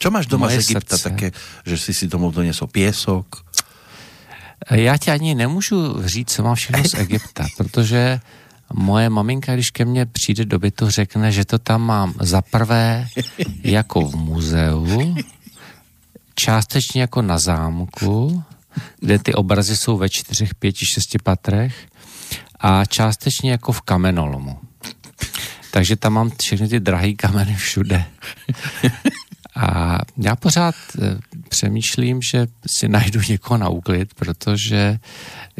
Speaker 1: Čo máš doma
Speaker 2: Moje
Speaker 1: z Egypta
Speaker 2: srdce.
Speaker 1: také, že si si domov donesol piesok?
Speaker 2: Já ti ani nemůžu říct, co mám všechno z Egypta, protože moje maminka, když ke mně přijde do bytu, řekne, že to tam mám za prvé jako v muzeu, částečně jako na zámku, kde ty obrazy jsou ve čtyřech, pěti, šesti patrech a částečně jako v kamenolomu. Takže tam mám všechny ty drahé kameny všude. A já pořád eh, přemýšlím, že si najdu někoho na úklid, protože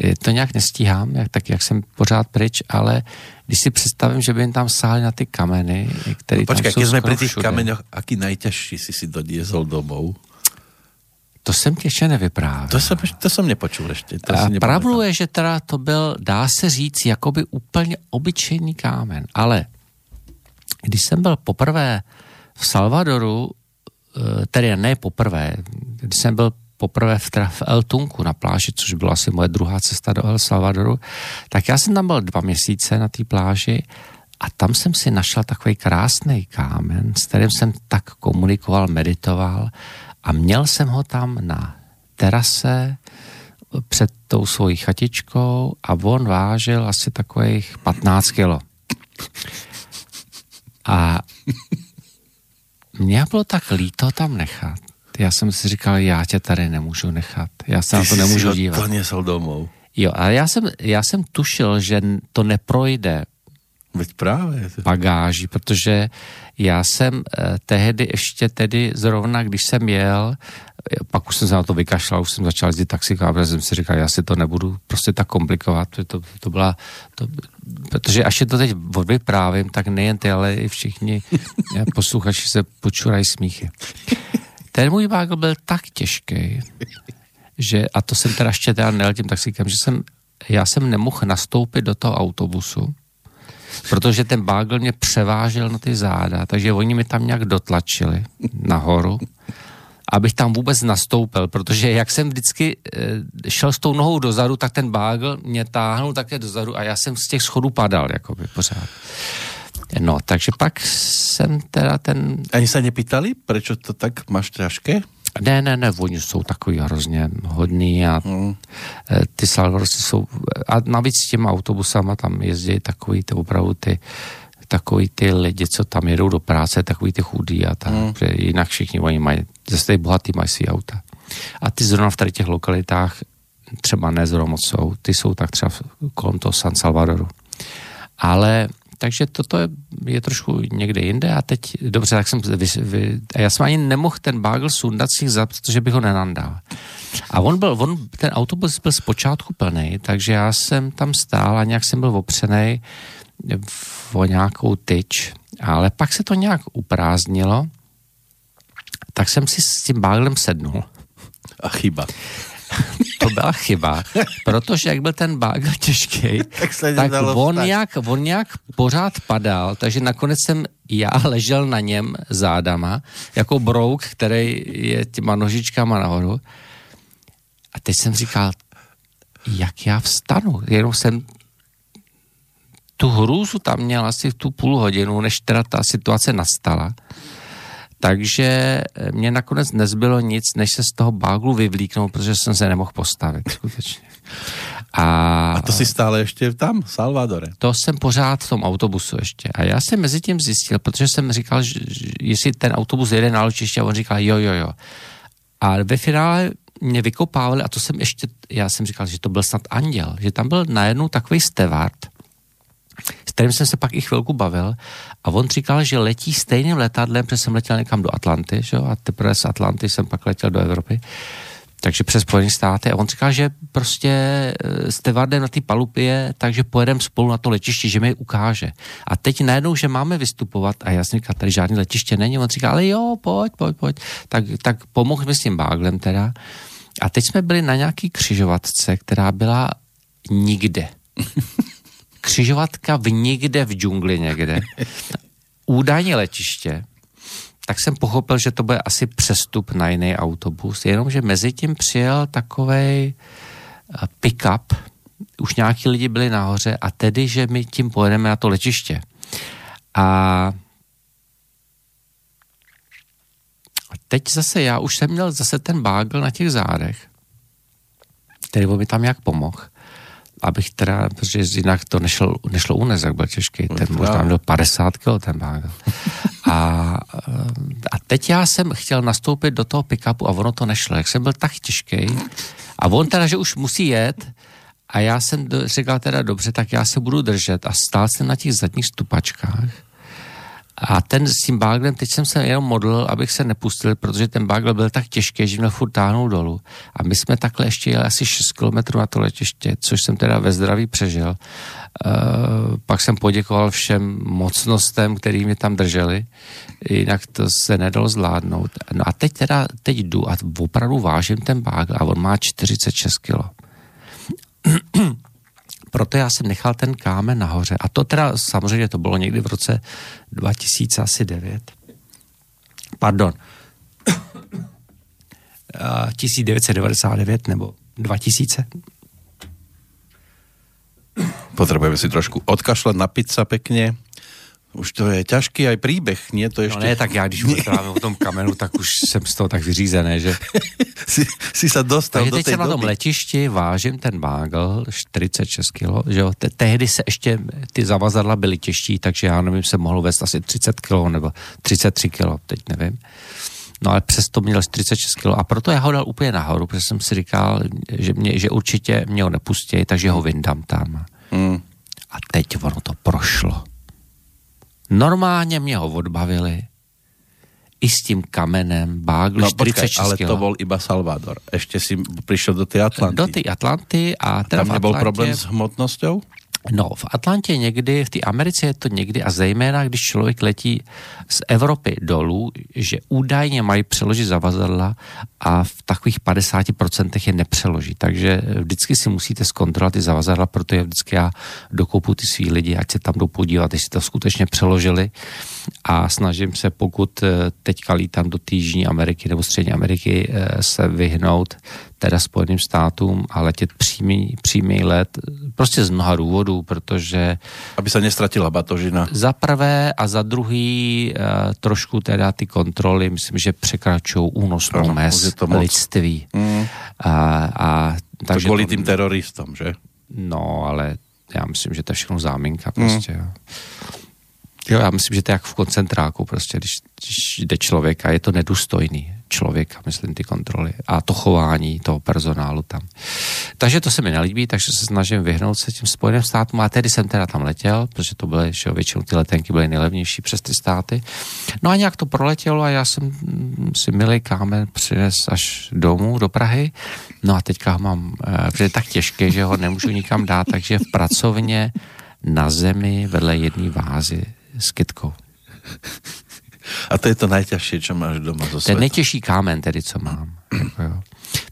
Speaker 2: eh, to nějak nestíhám, jak, tak jak jsem pořád pryč, ale když si představím, že by jim tam sáhli na ty kameny, které
Speaker 1: No,
Speaker 2: tam
Speaker 1: počkaj,
Speaker 2: jsou
Speaker 1: keď sme
Speaker 2: skoro
Speaker 1: pri tých
Speaker 2: všude,
Speaker 1: kameňoch, aký najťažší si si doniesol domov?
Speaker 2: To jsem ti ještě nevyprávěl.
Speaker 1: To jsem, to jsem nepočul ještě. To
Speaker 2: A
Speaker 1: si
Speaker 2: pravdu je, že teda to byl, dá se říct, jakoby úplně obyčejný kámen. Ale když jsem byl poprvé v Salvadoru, tedy ne poprvé, když jsem byl poprvé v, v El Tunku na pláži, což byla asi moje druhá cesta do El Salvadoru, tak já jsem tam byl dva měsíce na té pláži a tam jsem si našel takový krásný kámen, s kterým jsem tak komunikoval, meditoval a měl jsem ho tam na terase před tou svojí chatičkou a on vážil asi takových 15 kilo. A mě bylo tak líto tam nechat. Já jsem si říkal, já tě tady nemůžu nechat. Já se na
Speaker 1: Ty
Speaker 2: to
Speaker 1: si
Speaker 2: nemůžu
Speaker 1: si
Speaker 2: dívat.
Speaker 1: doniesol domov.
Speaker 2: Jo, a já jsem, já jsem tušil, že to neprojde
Speaker 1: Veď práve.
Speaker 2: bagáží, protože já jsem eh, tehdy ještě tedy zrovna, když jsem jel, pak už jsem se na to vykašlal, už jsem začal jezdit taxikářem, protože jsem si říkal, já si to nebudu prostě tak komplikovat, protože to, to byla, to, protože až je to teď vyprávím, tak nejen ty, ale i všichni eh, posluchači se počurají smíchy. Ten můj bágl byl tak těžký, že, a to jsem teda ještě teda nejel tím taxíkem, že jsem, já jsem nemohl nastoupit do toho autobusu, protože ten bágl mě převážel na ty záda, takže oni mi tam nějak dotlačili nahoru, abych tam vůbec nastoupil, protože jak jsem vždycky e, šel s tou nohou dozadu, tak ten bágl mě táhnul také dozadu a já jsem z těch schodů padal, jakoby pořád. No, takže pak jsem teda ten
Speaker 1: Ani sa nepýtali, prečo to tak máš ťažké?
Speaker 2: ne, ne, ne, oni jsou takový hrozně hodný a
Speaker 1: Mm.
Speaker 2: eh, ty Salvadorci jsou, a navíc s těma autobusama tam jezdí takový ty opravdu ty, takový ty lidi, co tam jedou do práce, takový ty chudí a tak, mm. že jinak všichni oni mají, zase ty bohatý mají svý auta. A ty zrovna v tady těch lokalitách třeba ne zrovna jsou, ty jsou tak třeba kolem toho San Salvadoru. Ale takže toto je, je trošku někde jinde a teď, dobře, tak jsem, vy, vy, a já jsem ani nemohl ten bágl sundat si za, protože bych ho nenandal. A on byl, on, ten autobus byl zpočátku plný, takže já jsem tam stál a nějak jsem byl opřený o nějakou tyč, ale pak se to nějak uprázdnilo, tak jsem si s tím báglem sednul.
Speaker 1: A chyba.
Speaker 2: To byla chyba, protože jak byl ten bágl těžký,
Speaker 1: Tak se
Speaker 2: tak on nějak, on nějak pořád padal, takže nakonec jsem já ležel na něm zádama, jako brouk, který je těma nožičkama nahoru. A teď jsem říkal, jak já vstanu? Jenom jsem tu hrůzu tam měl asi v tu půl hodinu, než teda ta situace nastala. Takže eh, mě nakonec nezbylo nic, než se z toho báglu vyvlíknout, protože jsem se nemohl postavit, skutečně. A,
Speaker 1: A to si stále ešte tam, Salvadore.
Speaker 2: to jsem pořád v tom autobusu ještě. A já jsem mezi tím zjistil, protože jsem říkal, že, že jestli ten autobus jede na ločiště a on říkal jo, jo, jo. A ve finále mě vykopávali a to jsem ještě, já jsem říkal, že to byl snad anděl, že tam byl najednou takový stevard, kterým jsem se pak i chvilku bavil a on říkal, že letí stejným letadlem, protože jsem letěl někam do Atlanty, že jo, a teprve z Atlanty jsem pak letěl do Evropy, takže přes Spojené státy a on říkal, že prostě eh, stevardem na té palubě, takže pojedeme spolu na to letiště, že mi je ukáže. A teď najednou, že máme vystupovat a já jsem říkal, tady žádný letiště není, on říkal, ale jo, pojď, pojď, pojď. Tak, tak pomohl mi s tím báglem teda. A teď jsme byli na nějaký křižovatce, která byla nikde. křižovatka v někde v džungli někde. Údajně letiště. Tak jsem pochopil, že to bude asi přestup na jiný autobus, jenomže mezi tím přijel takovej eh, pick-up, už nějaký lidi byli nahoře a tedy, že my tím pojedeme na to letiště. A a teď zase já už jsem měl zase ten bágl na těch zádech, který by mi tam jak pomohl, abych teda, protože jinak to nešlo, nešlo unes, jak byl těžký, ten
Speaker 1: No,
Speaker 2: možná
Speaker 1: právě.
Speaker 2: měl 50 kg ten bágl. A, eh, a teď já jsem chtěl nastoupit do toho pick-upu a ono to nešlo, jak jsem byl tak těžký. A on teda, že už musí jet, a já jsem říkal teda dobře, tak já se budu držet a stál jsem na těch zadních stupačkách a ten s tím báglem, teď jsem se jenom modlil, abych se nepustil, protože ten bágl byl tak těžký, že mě furt táhnul dolů. A my jsme takhle ještě jeli asi 6 kilometrů na to letiště, což jsem teda ve zdraví přežil. Uh, pak jsem poděkoval všem mocnostem, který mě tam drželi, jinak to se nedalo zvládnout. No a teď teda, teď jdu a opravdu vážím ten bágl a on má 46 kilo proto já jsem nechal ten kámen nahoře. A to teda samozřejmě to bylo někdy v roce 2009. Pardon. A 1999 nebo 2000.
Speaker 1: Potrebujeme si trošku odkašľať, napiť sa pekne. Už to je ťažký aj príbeh, nie? To
Speaker 2: No
Speaker 1: ešte...
Speaker 2: ne, tak já když vyprávím o tom kamenu, tak už jsem z toho tak vyřízený, že...
Speaker 1: si, si sa dostal
Speaker 2: Takže
Speaker 1: do
Speaker 2: teď se na tom letišti vážím ten bágl, 46 kg, že jo, te, tehdy se ještě ty zavazadla byly těžší, takže já nevím, se mohlo vést asi 30 kg nebo 33 kg, teď nevím. No ale přesto měl 46 kg a proto já ho dal úplně nahoru, protože jsem si říkal, že, mě, že určitě mě ho nepustí, takže ho vyndám tam.
Speaker 1: Mm.
Speaker 2: A teď ono to prošlo. Normálně mě ho odbavili i s tím kamenem, bágl
Speaker 1: No
Speaker 2: 46
Speaker 1: počkaj, ale to bol iba Salvador. Ešte si prišiel do tej Atlanty.
Speaker 2: Do té Atlanty a teda
Speaker 1: Tam
Speaker 2: v
Speaker 1: nebol
Speaker 2: Atlantě,
Speaker 1: problém s hmotnosťou?
Speaker 2: No, v Atlantě někdy, v té Americe je to někdy a zejména, když člověk letí z Evropy dolů, že údajně mají přeložit zavazadla a v takových 50% je nepřeloží. Takže vždycky si musíte zkontrolovat ty zavazadla, proto je vždycky já dokoupu ty svý lidi, ať se tam jdou podívat, jestli to skutečně přeložili a snažím se, pokud eh, teďka lítám do té Jižní Ameriky nebo Střední Ameriky, eh, se vyhnout teda Spojeným státům a letět přímý, přímý let, prostě z mnoha důvodů, protože
Speaker 1: Aby sa nestratila batožina.
Speaker 2: za prvé a za druhý e, trošku teda ty kontroly, myslím, že překračují únosnou
Speaker 1: Ano,
Speaker 2: mez
Speaker 1: to
Speaker 2: lidství.
Speaker 1: Mm.
Speaker 2: A, a,
Speaker 1: To
Speaker 2: takže
Speaker 1: kvôli tým teroristom, že?
Speaker 2: No, ale já myslím, že to je všechno záminka prostě. Mm. Jo. Jo, já myslím, že to je jak v koncentráku prostě, když, když jde člověk a je to nedůstojný člověka, myslím ty kontroly a to chování toho personálu tam. Takže to se mi nelíbí, takže se snažím vyhnout se tím Spojeným státům a tedy jsem teda tam letěl, protože to byly, že většinou ty letenky byly nejlevnější přes ty státy. No a nějak to proletělo a já jsem si milý kámen přines až domů do Prahy. No a teďka ho mám, eh, protože je tak těžké, že ho nemůžu nikam dát, takže v pracovně na zemi vedle jedné vázy s kytkou.
Speaker 1: A to je to najťažšie, čo máš doma
Speaker 2: To je nejtěžší kámen tedy, co mám. Jako jo.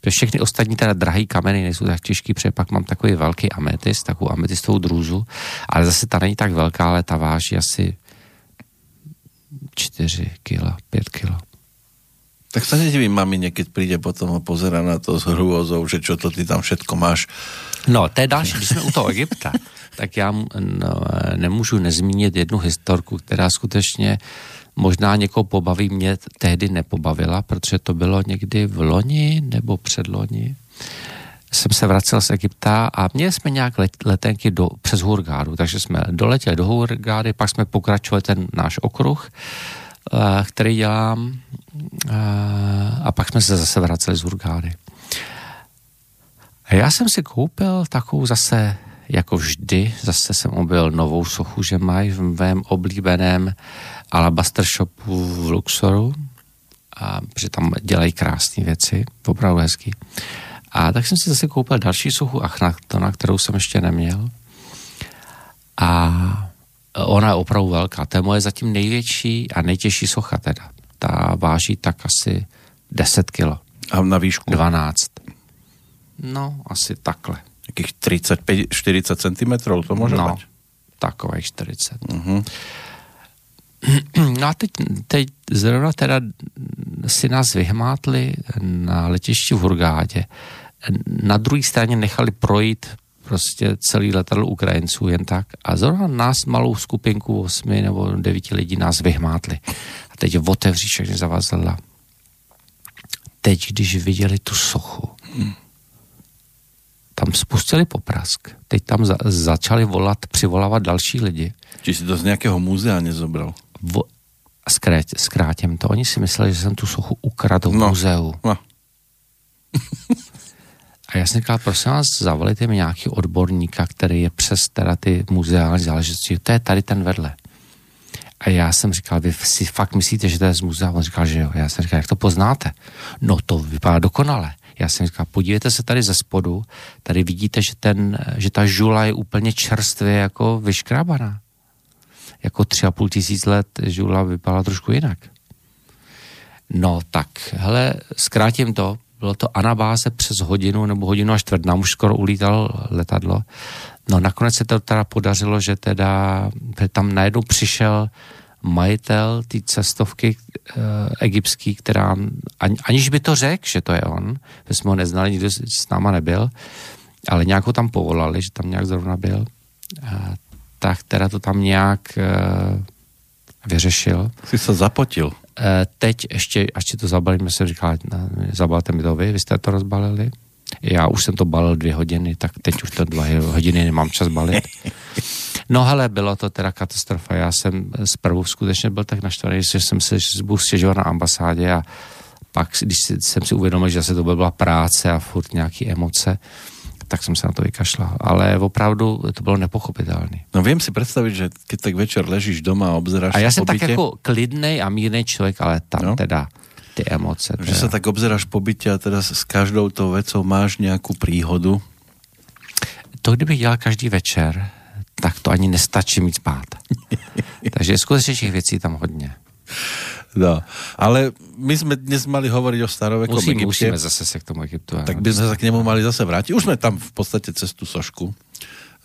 Speaker 2: Protože všechny ostatní teda drahý kameny nejsou tak těžký, protože pak mám takový velký ametist, takovou ametistovou drůzu, ale zase ta není tak velká, ale ta váží asi 4 kila, 5 kilo.
Speaker 1: Tak sa nedivím mamine, keď príde potom a pozera na to s hrôzou, že čo to ty tam všetko máš.
Speaker 2: No, to je další, když jsme u toho Egypta, tak já m- no, nemůžu nezmínit jednu historku, která skutečně možná někoho pobaví, mě tehdy nepobavila, protože to bylo někdy v loni nebo předloni. Jsem se vracel z Egypta a měli jsme nějak let, letenky do, přes Hurgádu, takže jsme doletěli do Hurgády, pak jsme pokračovali ten náš okruh, eh, který dělám eh, a pak jsme se zase vraceli z Hurgády. A já jsem si koupil takovou zase, jako vždy, zase jsem objel novou sochu, že mají v mém oblíbeném Alabaster shopu v Luxoru, a, že tam dělají krásné věci, opravdu hezký. A tak jsem si zase koupil další sochu Achnatona, kterou jsem ještě neměl. A ona je opravdu velká. To je moje zatím největší a nejtěžší socha teda. Ta váží tak asi 10 kilo,
Speaker 1: A na výšku
Speaker 2: 12. No, asi takhle.
Speaker 1: Takých 35-40 cm, to môže
Speaker 2: no,
Speaker 1: mať.
Speaker 2: takových 40. Mm-hmm. No a teď, teď zrovna teda si nás vyhmátli na letišti v Hurgádě. Na druhé straně nechali projít prostě celý letadlo Ukrajinců jen tak. A zrovna nás, malou skupinku osmi nebo devíti lidí, nás vyhmátli. A teď otevří všechny zavazadla. Teď, když viděli tu sochu, hmm. Tam spustili poprask. Teď tam za, začali volat, přivolávat další lidi.
Speaker 1: Či si to z nějakého muzea nezobral?
Speaker 2: Vo, skrát, zkrátím to. Oni si mysleli, že jsem tu sochu ukradl v
Speaker 1: No.
Speaker 2: muzeu.
Speaker 1: No.
Speaker 2: A já jsem říkal, prosím vás, zavolejte mi nějaký odborníka, který je přes teda ty muzeální záležitosti. To je tady ten vedle. A já jsem říkal, vy si fakt myslíte, že to je z muzea? On říkal, že jo. Já jsem říkal, jak to poznáte? No to vypadá dokonale. Já jsem říkal, podívejte se tady ze spodu, tady vidíte, že, ten, že ta žula je úplně čerstvě jako vyškrábaná. Jako tři a půl tisíc let žula vypadala trošku jinak. No tak, hele, zkrátím to, bylo to anabáze přes hodinu nebo hodinu a čtvrt, nám už skoro ulítalo letadlo. No nakonec se to teda podařilo, že teda tam najednou přišel majitel té cestovky e, egyptský, která, ani, aniž by to řekl, že to je on, že jsme ho neznali, nikdo s náma nebyl, ale nějak ho tam povolali, že tam nějak zrovna byl, e, tak teda to tam nějak e, vyřešil.
Speaker 1: Si se zapotil.
Speaker 2: Eh, teď ještě, až si to zabalíme, jsem říkal, "Ne, zabalte mi to vy, vy jste to rozbalili. Já už jsem to balil dvě hodiny, tak teď už to dva hodiny nemám čas balit. No hele, bylo to teda katastrofa. Já jsem zprvu skutečně byl tak naštvaný, že jsem se že budu stěžovat na ambasádě a pak, když jsem si uvědomil, že se to byla práce a furt nějaký emoce, tak jsem se na to vykašlal. Ale opravdu to bylo nepochopitelné.
Speaker 1: No viem si predstaviť, že keď tak večer ležíš doma a obzeráš
Speaker 2: A já jsem tak jako klidnej a mírný člověk, ale tam
Speaker 1: No.
Speaker 2: teda ty emoce.
Speaker 1: že sa
Speaker 2: teda.
Speaker 1: tak obzeráš po byte a teda s každou tou vecou máš nejakú príhodu.
Speaker 2: to, kdybych dělal každý večer, tak to ani nestačí mít spát. Takže skutečně těch věcí tam hodně.
Speaker 1: No. Ale my sme dnes mali hovoriť o starovekom
Speaker 2: Musím,
Speaker 1: Egypte.
Speaker 2: musíme zase se k tomu Egyptu.
Speaker 1: Tak by sme sa k nemu mali zase vrátiť. Už sme tam v podstate cez tú sošku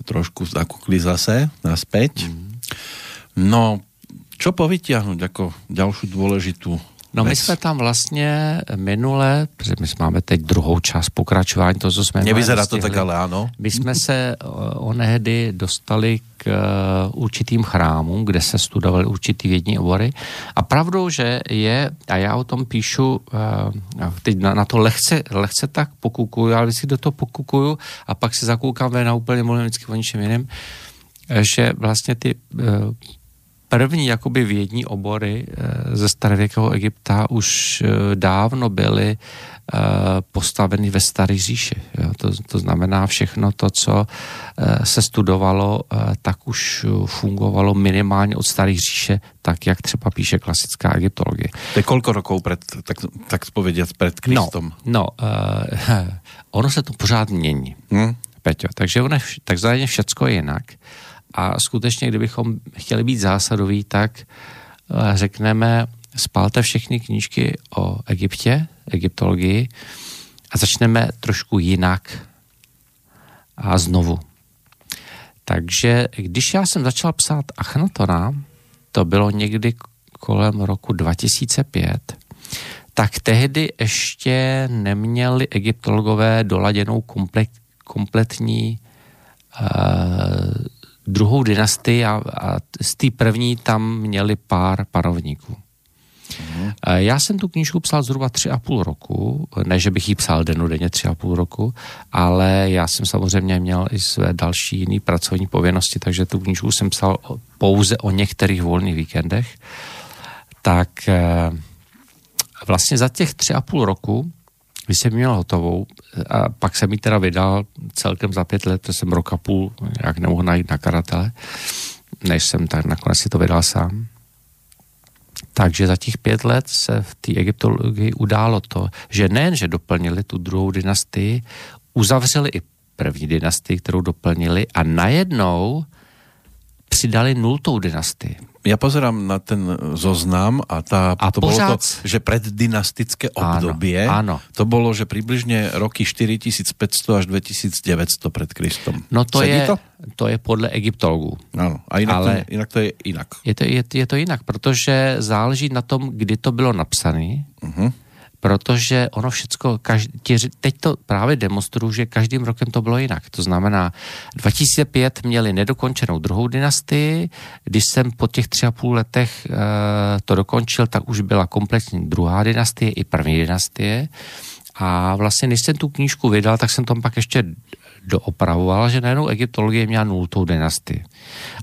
Speaker 1: trošku zakukli zase naspäť.
Speaker 2: Mhm.
Speaker 1: No, čo povytiahnuť ako ďalšiu dôležitú
Speaker 2: No my jsme tam vlastně minule, protože my máme teď druhou část pokračování toho, co jsme
Speaker 1: Nevyzerá to tak, ale áno.
Speaker 2: My jsme se o- onehdy dostali k eh, určitým chrámům, kde se studovaly určitý vědní obory. A pravdou, že je, a já o tom píšu, eh, teď na, na to lehce, lehce tak pokukuju, ale vždycky do toho pokukuju a pak se zakoukám na úplně mluvím vždycky o něčem jiném, eh, že vlastně ty eh, první jakoby vědní obory eh, ze starověkého Egypta už eh, dávno byly eh, postaveny ve staré říši. Jo? To, to znamená všechno to, co se studovalo, tak už fungovalo minimálně od staré říše, tak jak třeba píše klasická egyptologie.
Speaker 1: To je koľko rokov pred, tak, tak povediac, pred Kristom?
Speaker 2: No, no uh, ono se to pořád mění.
Speaker 1: Hm?
Speaker 2: Peťo. Takže ono takzvaně všecko je jinak. A skutečně, kdybychom chtěli být zásadoví, tak eh, řekneme, spalte všechny knížky o Egyptě, egyptologii a začneme trošku jinak a znovu. Takže když já jsem začal psát Achnatona, to bylo někdy kolem roku 2005, tak tehdy ještě neměli egyptologové doladěnou komplet, kompletní uh, druhou dynastii a, a z té první tam měli pár panovníků. Eh, Já jsem tu knížku psal zhruba tři a půl roku, ne, že bych ji psal denodenně tři a půl roku, ale já jsem samozřejmě měl i své další jiné pracovní povinnosti, takže tu knížku jsem psal pouze o některých volných víkendech. Tak eh, vlastně za těch tři a půl roku, když jsem měl hotovou, a pak jsem ji teda vydal celkem za pět let, to jsem rok a půl, jak nemohl najít nakladatele, než jsem tak nakonec si to vydal sám. Takže za těch pět let se v té egyptologii událo to, že nejen, že doplnili tu druhou dynastii, uzavřeli i první dynastii, kterou doplnili a najednou přidali nultou dynastii.
Speaker 1: Ja pozerám na ten zoznam a, tá,
Speaker 2: A
Speaker 1: to bolo
Speaker 2: pořád-
Speaker 1: to, že preddynastické obdobie,
Speaker 2: áno.
Speaker 1: to bolo, že približne roky 4500 až 2900 pred Kristom.
Speaker 2: No to
Speaker 1: Sedí
Speaker 2: je,
Speaker 1: to?
Speaker 2: to je podle egyptologů.
Speaker 1: Áno, a inak,
Speaker 2: Ale-
Speaker 1: to, inak to je inak.
Speaker 2: Je to, je, je to jinak, protože záleží na tom, kdy to bylo napsané,
Speaker 1: Uh-huh.
Speaker 2: Protože ono všecko, každý, teď to právě demonstruju, že každým rokem to bylo jinak. To znamená, 2005 měli nedokončenou druhou dynastii, když jsem po těch tři a půl letech e, to dokončil, tak už byla kompletní druhá dynastie i první dynastie. A vlastně, když jsem tu knížku vydal, tak jsem tam pak ještě doopravoval, že najednou egyptologie měla nultou dynastii.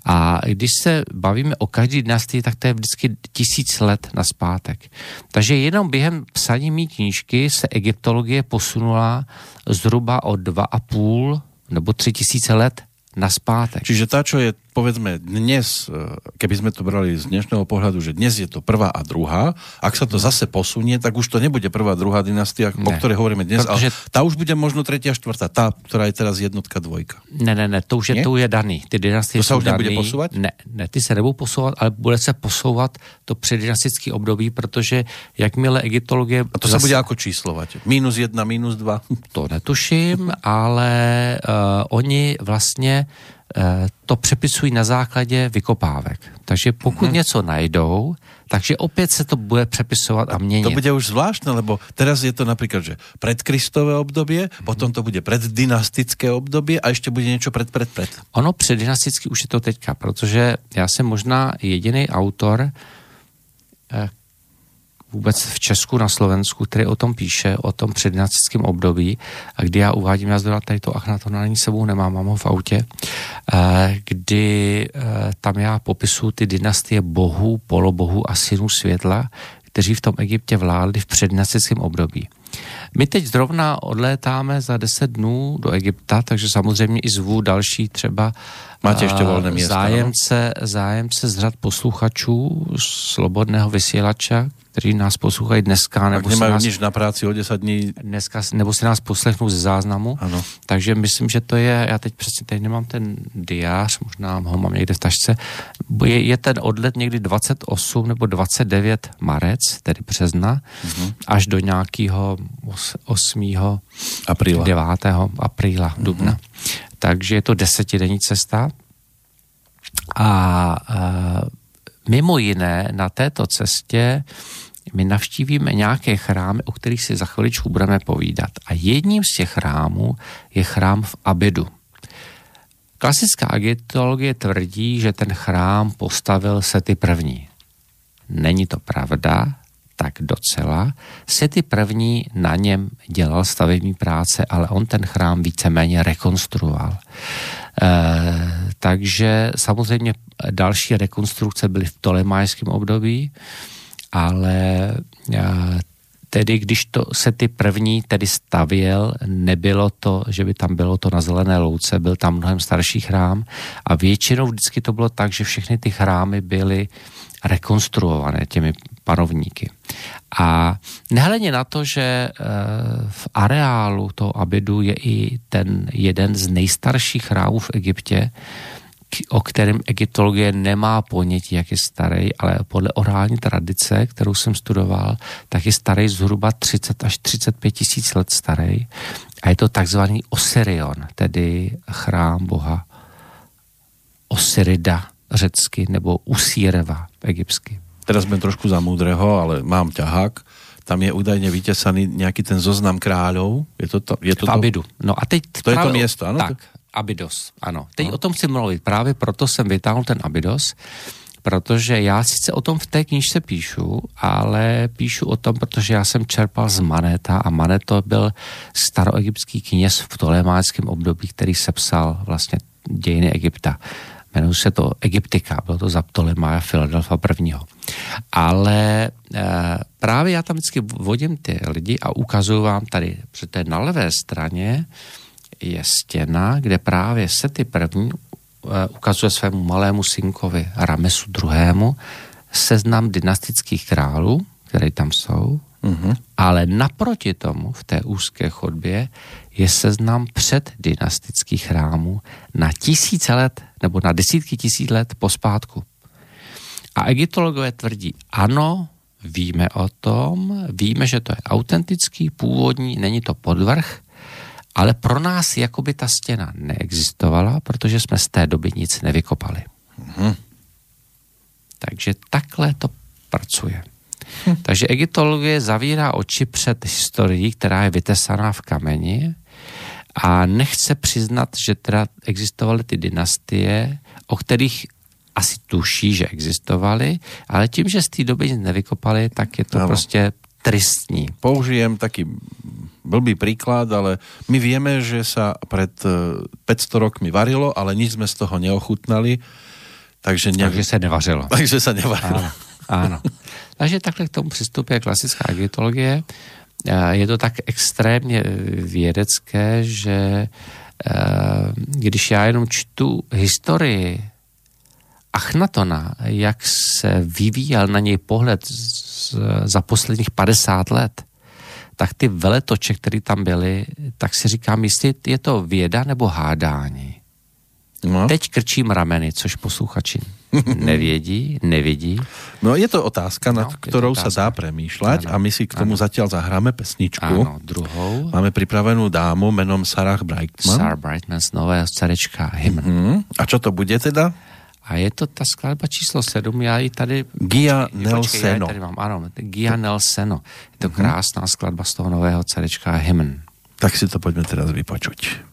Speaker 2: A když se bavíme o každé dynastii, tak to je vždycky tisíc let na zpátek. Takže jenom během psaní mý knížky se egyptologie posunula zhruba o dva a půl nebo tři tisíce let na zpátek.
Speaker 1: Čiže tá, čo je, povedzme, dnes, e, keby sme to brali z dnešného pohľadu, že dnes je to prvá a druhá, ak sa to zase posunie, tak už to nebude prvá a druhá dynastia, o
Speaker 2: Ne.
Speaker 1: ktorej hovoríme dnes,
Speaker 2: Protože-
Speaker 1: ale tá už bude možno tretia a štvrtá, tá, ktorá je teraz jednotka, dvojka.
Speaker 2: Ne, ne, ne, to už je,
Speaker 1: Nie?
Speaker 2: to už je daný. Ty dynastie
Speaker 1: To sa už nebude
Speaker 2: daný.
Speaker 1: posouvat?
Speaker 2: Ne, ne, ty se nebudou posouvat, ale bude se posouvat to předdynastické období, protože jakmile egyptologie...
Speaker 1: A to sa bude ako číslovať? Minus jedna, minus dva?
Speaker 2: To netuším, ale uh, oni vlastně to přepisují na základě vykopávek. Takže pokud mm-hmm. něco najdou, takže opět se to bude přepisovat a měnit.
Speaker 1: To bude už zvláštne, lebo teraz je to napríklad, že predkristové obdobie, potom to bude preddynastické obdobie a ešte bude niečo pred, pred, pred.
Speaker 2: Ono předdynasticky už je to teďka, protože já jsem možná jediný autor eh, vůbec v Česku, na Slovensku, který o tom píše, o tom předdynastickém období, a kdy já uvádím, já zrovna tady to achnatonální sebou nemám, mám ho v autě, eh, kdy eh, tam já popisuju ty dynastie bohů, polobohů a synů světla, kteří v tom Egyptě vládli v předdynastickém období. My teď zrovna odlétáme za 10 dnů do Egypta, takže samozřejmě i zvu další třeba
Speaker 1: Máte ještě
Speaker 2: a,
Speaker 1: volné města,
Speaker 2: zájemce, zájemce z řad posluchačů slobodného vysílača, kteří nás poslouchají dneska, nebo si,
Speaker 1: nemajú
Speaker 2: nás,
Speaker 1: nič na práci o 10 dní,
Speaker 2: dneska, nebo si nás poslechnou ze záznamu.
Speaker 1: Ano.
Speaker 2: Takže myslím, že to je, já teď přesně teď nemám ten diář, možná ho mám někde v tašce, je, je ten odlet někdy 28 nebo 29 marec, tedy března,
Speaker 1: Mhm.
Speaker 2: až do nějakého 8.
Speaker 1: apríla.
Speaker 2: 9. apríla, dubna. Takže je to desetidenní cesta. A e, mimo jiné na této cestě my navštívíme nějaké chrámy, o kterých si za chviličku budeme povídat. A jedním z těch chrámů je chrám v Abidu. Klasická egyptologie tvrdí, že ten chrám postavil Sety první. Není to pravda, tak docela. Sety první na něm dělal stavební práce, ale on ten chrám víceméně rekonstruoval. E, takže samozřejmě další rekonstrukce byly v Ptolemajském období, ale e, tedy když to se ty první tedy stavěl, nebylo to, že by tam bylo to na zelené louce, byl tam mnohem starší chrám a většinou vždycky to bylo tak, že všechny ty chrámy byly rekonstruované těmi panovníky. A nehledě na to, že e, v areálu toho Abidu je i ten jeden z nejstarších chrámů v Egyptě, o kterém egyptologie nemá ponětí, jak je starý, ale podle orální tradice, kterou jsem studoval, tak je starý zhruba 30 až 35 tisíc let starý. A je to takzvaný Osirion, tedy chrám boha Osirida řecky, nebo Usíreva egyptsky.
Speaker 1: Teraz sme trošku za múdreho, ale mám ťahák. Tam je údajne vytesaný nejaký ten zoznam kráľov. Je to to? Je to
Speaker 2: v Abidu. No a teď
Speaker 1: To je to město, ano?
Speaker 2: Tak, Abydos, ano. Teď o tom chci mluvit, právě proto jsem vytáhl ten Abydos, protože já sice o tom v té knížce píšu, ale píšu o tom, protože já jsem čerpal z Maneta a Maneto byl staroegyptský kněz v Ptolemáckém období, který sepsal vlastně dějiny Egypta. Jmenuje se to Egyptika, bylo to za Ptolemája Filadelfa prvního. Ale e, právě já tam vždycky vodím ty lidi a ukazuju vám tady, že to je na levé straně je stěna, kde právě Sety první eh, ukazuje svému malému synkovi Ramesu II. seznam dynastických králů, které tam jsou, Uh-huh. Ale naproti tomu v té úzké chodbě je seznam před dynastických chrámů na tisíce let nebo na desítky tisíc let pospátku. A egyptologové tvrdí, ano, víme o tom, víme, že to je autentický, původní, není to podvrh, ale pro nás jakoby ta stěna neexistovala, protože jsme z té doby nic nevykopali. Hmm. Takže takhle to pracuje. Hm. Takže egyptologie zavírá oči před historií, která je vytesaná v kameni a nechce přiznat, že teda existovaly ty dynastie, o kterých asi tuší, že existovaly, ale tím, že z té doby nic nevykopali, tak je to ano. prostě tristní.
Speaker 4: Použijem taký blbý príklad, ale my vieme, že sa pred 500 e, rokmi varilo, ale nič sme z toho neochutnali. Takže,
Speaker 2: ne... takže se nevařilo.
Speaker 4: Takže se nevařilo.
Speaker 2: Ano, ano. Takže takhle k tomu přistupuje klasická egyptologie. E, je to tak extrémně vědecké, že e, když já jenom čtu historii Achnatona, jak se vyvíjel na něj pohled z, za posledních 50 let, tak ty veletoče, které tam byly, tak si říkám, jestli je to věda nebo hádání. No. Teď krčím rameny, což posluchači nevědí, nevidí.
Speaker 4: No je to otázka, nad no, ktorou sa dá ano, a my si k tomu ano. zatiaľ zahráme pesničku.
Speaker 2: Ano, druhou.
Speaker 4: Máme pripravenú dámu menom Sarah Brightman.
Speaker 2: Sarah Brightman z nového cerečka Hymn. Uh-huh.
Speaker 4: A čo to bude teda?
Speaker 2: A je to ta skladba číslo 7, já ji tady...
Speaker 4: Gia počkej, Nelseno.
Speaker 2: Počkej, tady mám, ano, Gia Nelseno. Je to uh-huh. krásná skladba z toho nového cerečka Hymn.
Speaker 4: Tak si to pojďme teraz vypočuť.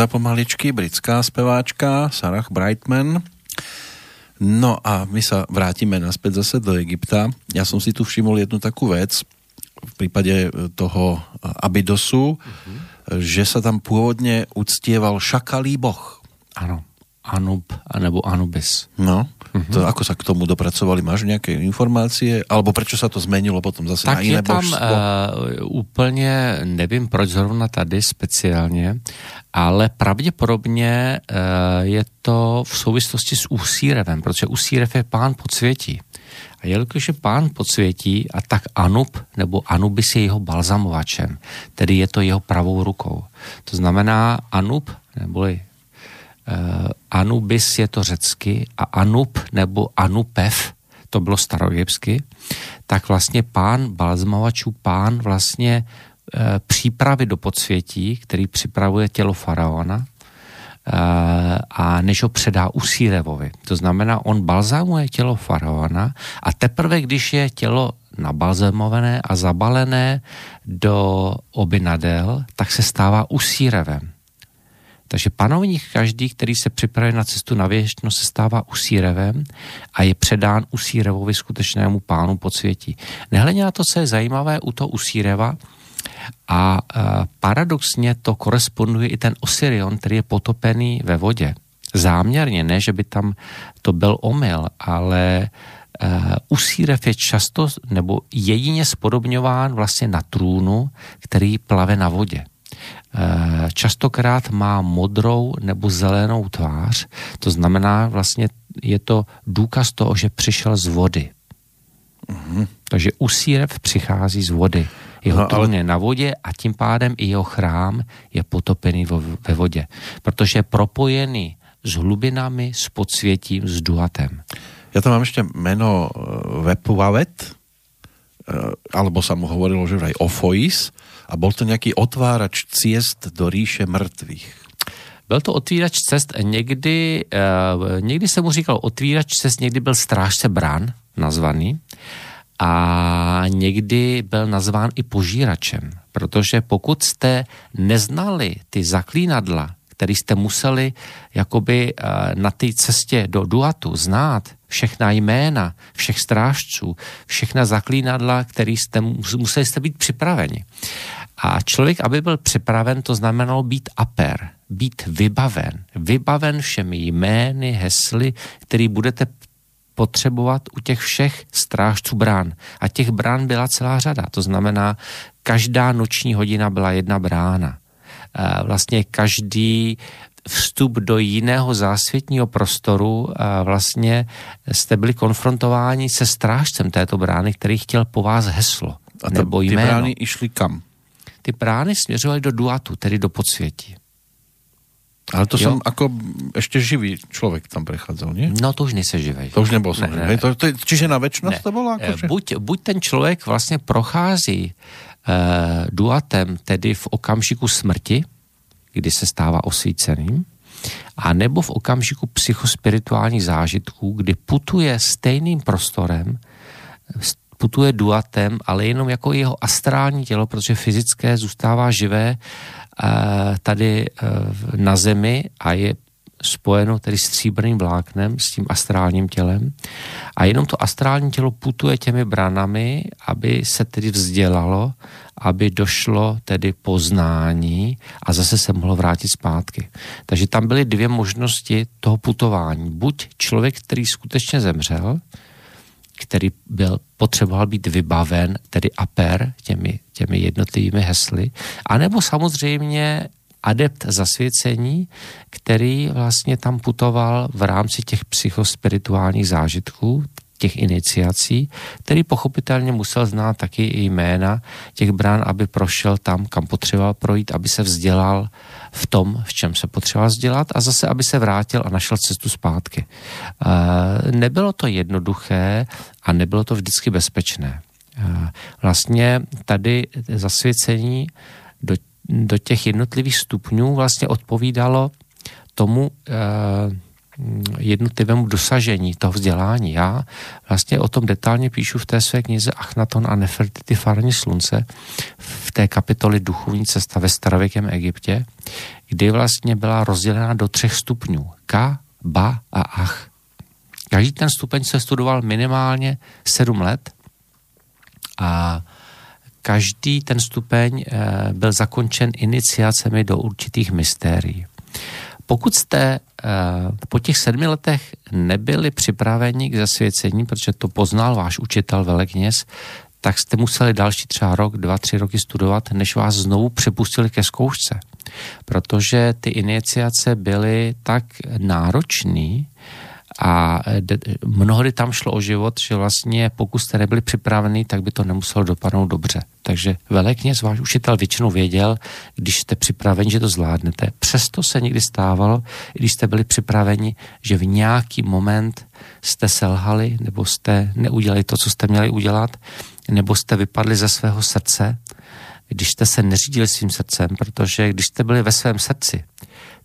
Speaker 4: Odchádza pomaličky britská speváčka Sarah Brightman
Speaker 1: No a my sa vrátime naspäť zase do Egypta. Ja som si tu všimol jednu takú vec v prípade toho Abydosu, uh-huh. že sa tam pôvodne uctieval šakalý boh.
Speaker 2: Ano, Anub nebo Anubis.
Speaker 1: No, uh-huh. to, ako sa k tomu dopracovali? Máš nejaké informácie? Alebo prečo sa to zmenilo potom zase
Speaker 2: tak
Speaker 1: na iné
Speaker 2: je tam
Speaker 1: božstvo?
Speaker 2: uh, úplně, nevím proč zrovna tady speciálně, ale pravděpodobně uh, je to v souvislosti s Usírevem, protože Usírev je pán podsvětí. A jelikož je pán podsvětí, a tak Anub nebo Anubis je jeho balzamovačem, tedy je to jeho pravou rukou. To znamená Anub, neboli uh, Anubis je to řecky a Anub nebo Anupev, to bylo staroegypsky, tak vlastně pán balzamovačů, pán vlastně přípravy do podsvětí, který připravuje tělo faraona, a než ho předá Usírevovi. To znamená, on balzámuje tělo faraona a teprve, když je tělo nabalzamované a zabalené do obinadel, tak se stává Usírevem. Takže panovník každý, který se připravuje na cestu na věčnost, se stává usírevem a je předán usírevovi skutečnému pánu podsvětí. Nehledě na to, co je zajímavé u toho usíreva, a e, paradoxně to koresponduje i ten Osirion, který je potopený ve vodě. Záměrně, ne, že by tam to byl omyl, ale uh, Usírev je často nebo jedině spodobňován vlastně na trůnu, který plave na vodě. Uh, častokrát má modrou nebo zelenou tvář, to znamená vlastně je to důkaz toho, že přišel z vody. Mm-hmm. Takže Usírev přichází z vody. Jeho no, trůn ale... je na vodě a tím pádem i jeho chrám je potopený vo, ve vodě. Protože je propojený s hlubinami, s podsvětím, s duatem.
Speaker 1: Ja tam mám ešte meno Vepuavet, e, alebo sa mu hovorilo, že aj Ofois, a bol to nejaký otvárač ciest do ríše mrtvých.
Speaker 2: Byl to otvírač cest, někdy, uh, někdy se mu říkal otvírač cest, někdy byl strážce brán nazvaný a někdy byl nazván i požíračem, protože pokud jste neznali ty zaklínadla, který jste museli jakoby eh, na té cestě do Duatu znát, všechna jména, všech strážců, všechna zaklínadla, který jste, museli jste být připraveni. A člověk, aby byl připraven, to znamenalo být aper, být vybaven. Vybaven všemi jmény, hesly, který budete potřebovat u těch všech strážců brán. A těch brán byla celá řada. To znamená, každá noční hodina byla jedna brána. Vlastně každý vstup do jiného zásvětního prostoru vlastně jste byli konfrontováni se strážcem této brány, který chtěl po vás heslo.
Speaker 1: A to, nebo jméno. ty brány išly kam?
Speaker 2: Ty brány směřovaly do duatu, tedy do podsvětí.
Speaker 1: Ale to jo? som ako ešte živý človek tam prechádzal, nie?
Speaker 2: No to už nejsi živý.
Speaker 1: To už nebol som ne, ne, to, to, Čiže na väčšnosť to bolo?
Speaker 2: Akože? Buď, buď ten člověk vlastně prochází uh, duatem, tedy v okamžiku smrti, kdy se stává osvíceným, a nebo v okamžiku psychospirituálních zážitků, kdy putuje stejným prostorem, putuje duatem, ale jenom jako jeho astrální tělo, protože fyzické zůstává živé Eh, tady eh, na Zemi a je spojeno tedy stříbrným vláknem s tím astrálním tělem a jenom to astrální tělo putuje těmi branami, aby se tedy vzdělalo, aby došlo tedy poznání a zase se mohlo vrátit zpátky. Takže tam byly dvě možnosti toho putování. Buď člověk, který skutečně zemřel, který byl, potřeboval být vybaven, tedy aper těmi, těmi jednotlivými hesly, anebo samozřejmě adept zasvěcení, který vlastně tam putoval v rámci těch psychospirituálních zážitků, těch iniciací, který pochopitelně musel znát taky i jména těch brán, aby prošel tam, kam potřeboval projít, aby se vzdělal v tom, v čem se potřeboval vzdělat a zase, aby se vrátil a našel cestu zpátky. E, nebylo to jednoduché a nebylo to vždycky bezpečné. E, vlastně tady zasvěcení do, do těch jednotlivých stupňů vlastně odpovídalo tomu, e, Mm, jednotlivému dosažení toho vzdělání. Já vlastně o tom detailně píšu v té své knize Achnaton a Nefertiti Farní slunce v té kapitoli Duchovní cesta ve starověkém Egyptě, kdy vlastně byla rozdělena do třech stupňů. Ka, Ba a Ach. Každý ten stupeň se studoval minimálně 7 let a každý ten stupeň eh, byl zakončen iniciacemi do určitých mystérií. Pokud jste po těch sedmi letech nebyli připraveni k zasvěcení, protože to poznal váš učitel velekněz, tak jste museli další třeba rok, dva, tři roky studovat, než vás znovu přepustili ke zkoušce. Protože ty iniciace byly tak náročný, a de, mnohdy tam šlo o život, že vlastně pokud jste nebyli připraveni, tak by to nemuselo dopadnout dobře. Takže velekněz, váš učitel většinou věděl, když jste připraveni, že to zvládnete. Přesto se někdy stávalo, když jste byli připraveni, že v nějaký moment jste selhali, nebo jste neudělali to, co jste měli udělat, nebo jste vypadli ze svého srdce, když jste se neřídili svým srdcem, protože když jste byli ve svém srdci,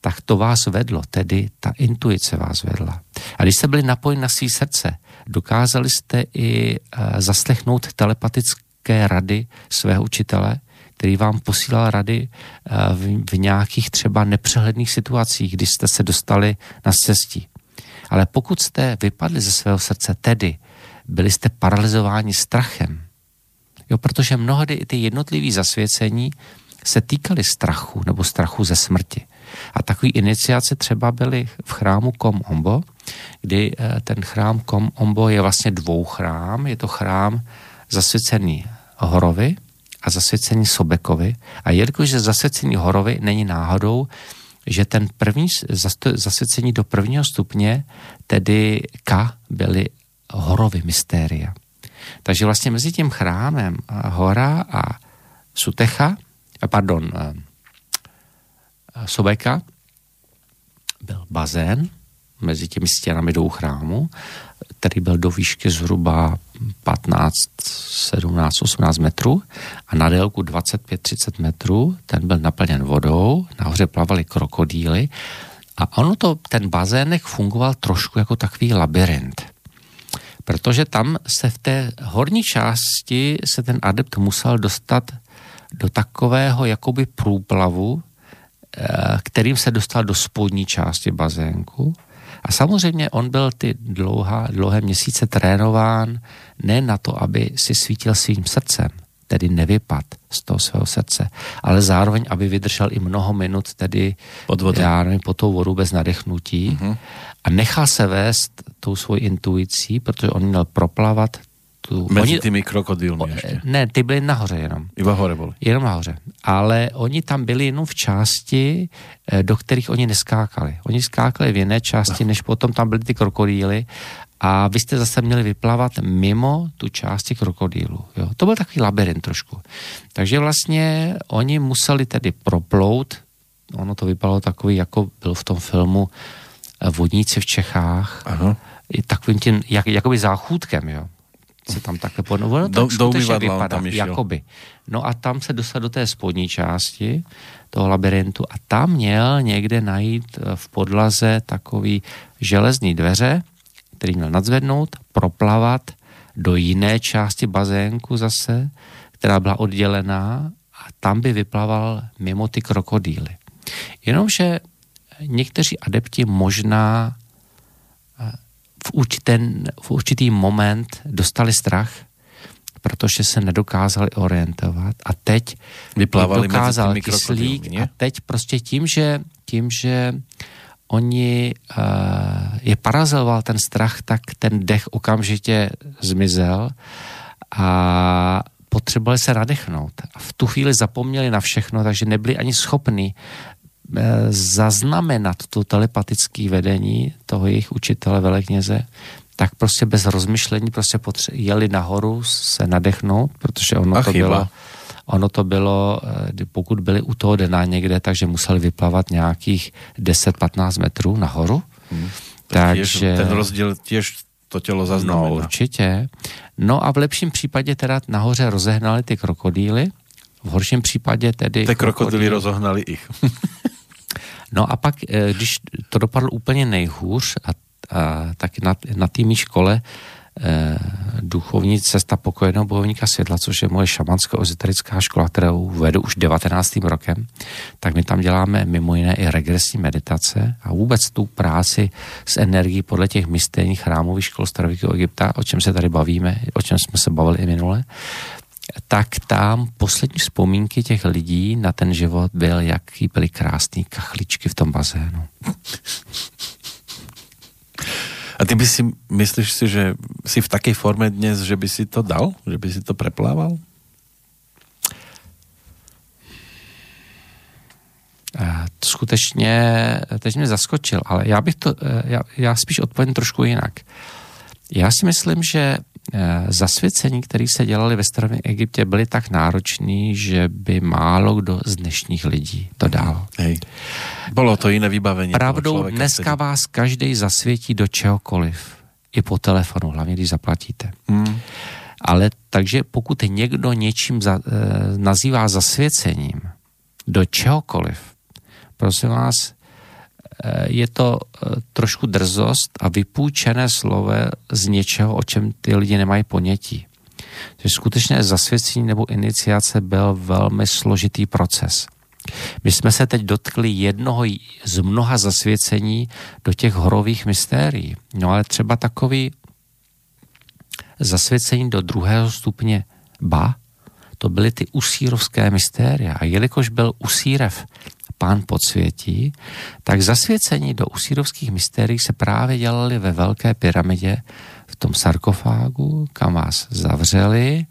Speaker 2: tak to vás vedlo, tedy ta intuice vás vedla. A když jste byli napojeni na svý srdce, dokázali jste i uh, zaslechnout telepatické rady svého učitele, který vám posílal rady uh, v, v nějakých třeba nepřehledných situacích, když jste se dostali na cestí. Ale pokud jste vypadli ze svého srdce, tedy byli jste paralizováni strachem, jo, protože mnohdy i ty jednotlivé zasvěcení se týkaly strachu nebo strachu ze smrti. A takový iniciace třeba byly v chrámu Kom Ombo, kdy eh, ten chrám Kom Ombo je vlastně dvou chrám. Je to chrám zasvěcený Horovi a zasvěcený Sobekovi. A jelikož zasvěcený Horovi není náhodou, že ten první zasvěcení do prvního stupně, tedy K, byly horovy mystéria. Takže vlastně mezi tím chrámem Hora a Sutecha, pardon, eh, Sobeka byl bazén mezi těmi stěnami dvou chrámu, který byl do výšky zhruba 15, 17, 18 metrů a na délku 25-30 metrů ten byl naplněn vodou, nahoře plavaly krokodýly a ono to, ten bazének fungoval trošku jako takový labirint. Protože tam se v té horní části se ten adept musel dostat do takového jakoby průplavu, kterým se dostal do spodní části bazénku. A samozřejmě on byl ty dlouhá, dlouhé měsíce trénován ne na to, aby si svítil svým srdcem, tedy nevypad z toho svého srdce, ale zároveň, aby vydržel i mnoho minut, tedy
Speaker 1: pod, vodou.
Speaker 2: já nevím, po tou vodu bez nadechnutí uh-huh. a nechal se vést tou svojí intuicí, protože on měl proplavat
Speaker 1: tu... Mezi oni, tými krokodýlmi ještě.
Speaker 2: Ne, ty byly nahoře jenom.
Speaker 1: Iba hore byly.
Speaker 2: Jenom nahoře. Ale oni tam byli jenom v části, eh, do kterých oni neskákali. Oni skákali v jiné části, no. než potom tam byly ty krokodýly a vy jste zase měli vyplavat mimo tu části krokodýlu. Jo. To byl takový labirint trošku. Takže vlastně oni museli tedy proplout, ono to vypadalo takový, jako byl v tom filmu eh, Vodníci v Čechách, Aha. Takovým tím, jak, jakoby záchůdkem, jo se tam takhle podno, ono do, tak skutečně vypadá, tam jakoby. No a tam se dostal do té spodní části toho labirintu a tam měl někde najít eh, v podlaze takový železný dveře, který měl nadzvednout, proplavat do jiné části bazénku zase, která byla oddělená a tam by vyplaval mimo ty krokodýly. Jenomže někteří adepti možná v, určitý, v určitý moment dostali strach, protože se nedokázali orientovat a teď
Speaker 1: Vyplávali
Speaker 2: dokázal kyslík a teď prostě tím, že, tím, že oni uh, je parazoval ten strach, tak ten dech okamžitě zmizel a potřebovali se nadechnout. A v tu chvíli zapomněli na všechno, takže nebyli ani schopni zaznamenat to telepatické vedení toho jejich učitele velekněze, tak prostě bez rozmyšlení prostě potře- jeli nahoru se nadechnout, protože ono to bylo ono to bylo, eh, pokud byli u toho dena někde, takže museli vyplavat nějakých 10-15 metrů nahoru. Hmm.
Speaker 1: Takže... ten rozdíl těž to tělo zaznamená.
Speaker 2: No určitě. No a v lepším případě teda nahoře rozehnali ty krokodýly, v horším případě tedy...
Speaker 1: Ty krokodýly rozohnali ich.
Speaker 2: No a pak, eh, když to dopadlo úplně nejhůř, a, a tak na, na té škole eh, duchovní cesta pokojeného bojovníka světla, což je moje šamanská ezoterická škola, kterou vedu už 19. rokem, tak my tam děláme mimo jiné i regresní meditace a vůbec tu práci s energií podle těch mystérních chrámových škol starověkého Egypta, o čem se tady bavíme, o čem jsme se bavili i minule, tak tam poslední vzpomínky těch lidí na ten život byl, jaký byly krásný kachličky v tom bazénu.
Speaker 1: A ty by si, myslíš si, že si v takej forme dnes, že by si to dal? Že by si to preplával?
Speaker 2: Eh, skutečně, teď mě zaskočil, ale já bych to, eh, já, já spíš odpovím trošku jinak. Já si myslím, že zasvěcení, které se dělali ve starém Egyptě, byly tak náročný, že by málo kdo z dnešních lidí to dal.
Speaker 1: Hej. Bylo to jiné vybavení.
Speaker 2: Pravdou, dneska který... vás každý zasvětí do čehokoliv. I po telefonu, hlavně když zaplatíte. Hmm. Ale takže pokud někdo něčím za, e, nazývá zasvěcením do čehokoliv, prosím vás, Eh, je to eh, trošku drzost a vypůjčené slovo z něčeho, o čem ty lidi nemají ponětí. Takže skutečně zasvěcení nebo iniciace byl velmi složitý proces. My jsme se teď dotkli jednoho z mnoha zasvěcení do těch horových mystérií. No ale třeba takový zasvěcení do druhého stupně ba, to byly ty usírovské mystéria. A jelikož byl usírev pán podsvětí, tak zasvěcení do usírovských mystérií se právě dělali ve Velké pyramidě v tom sarkofágu, kam vás zavřeli.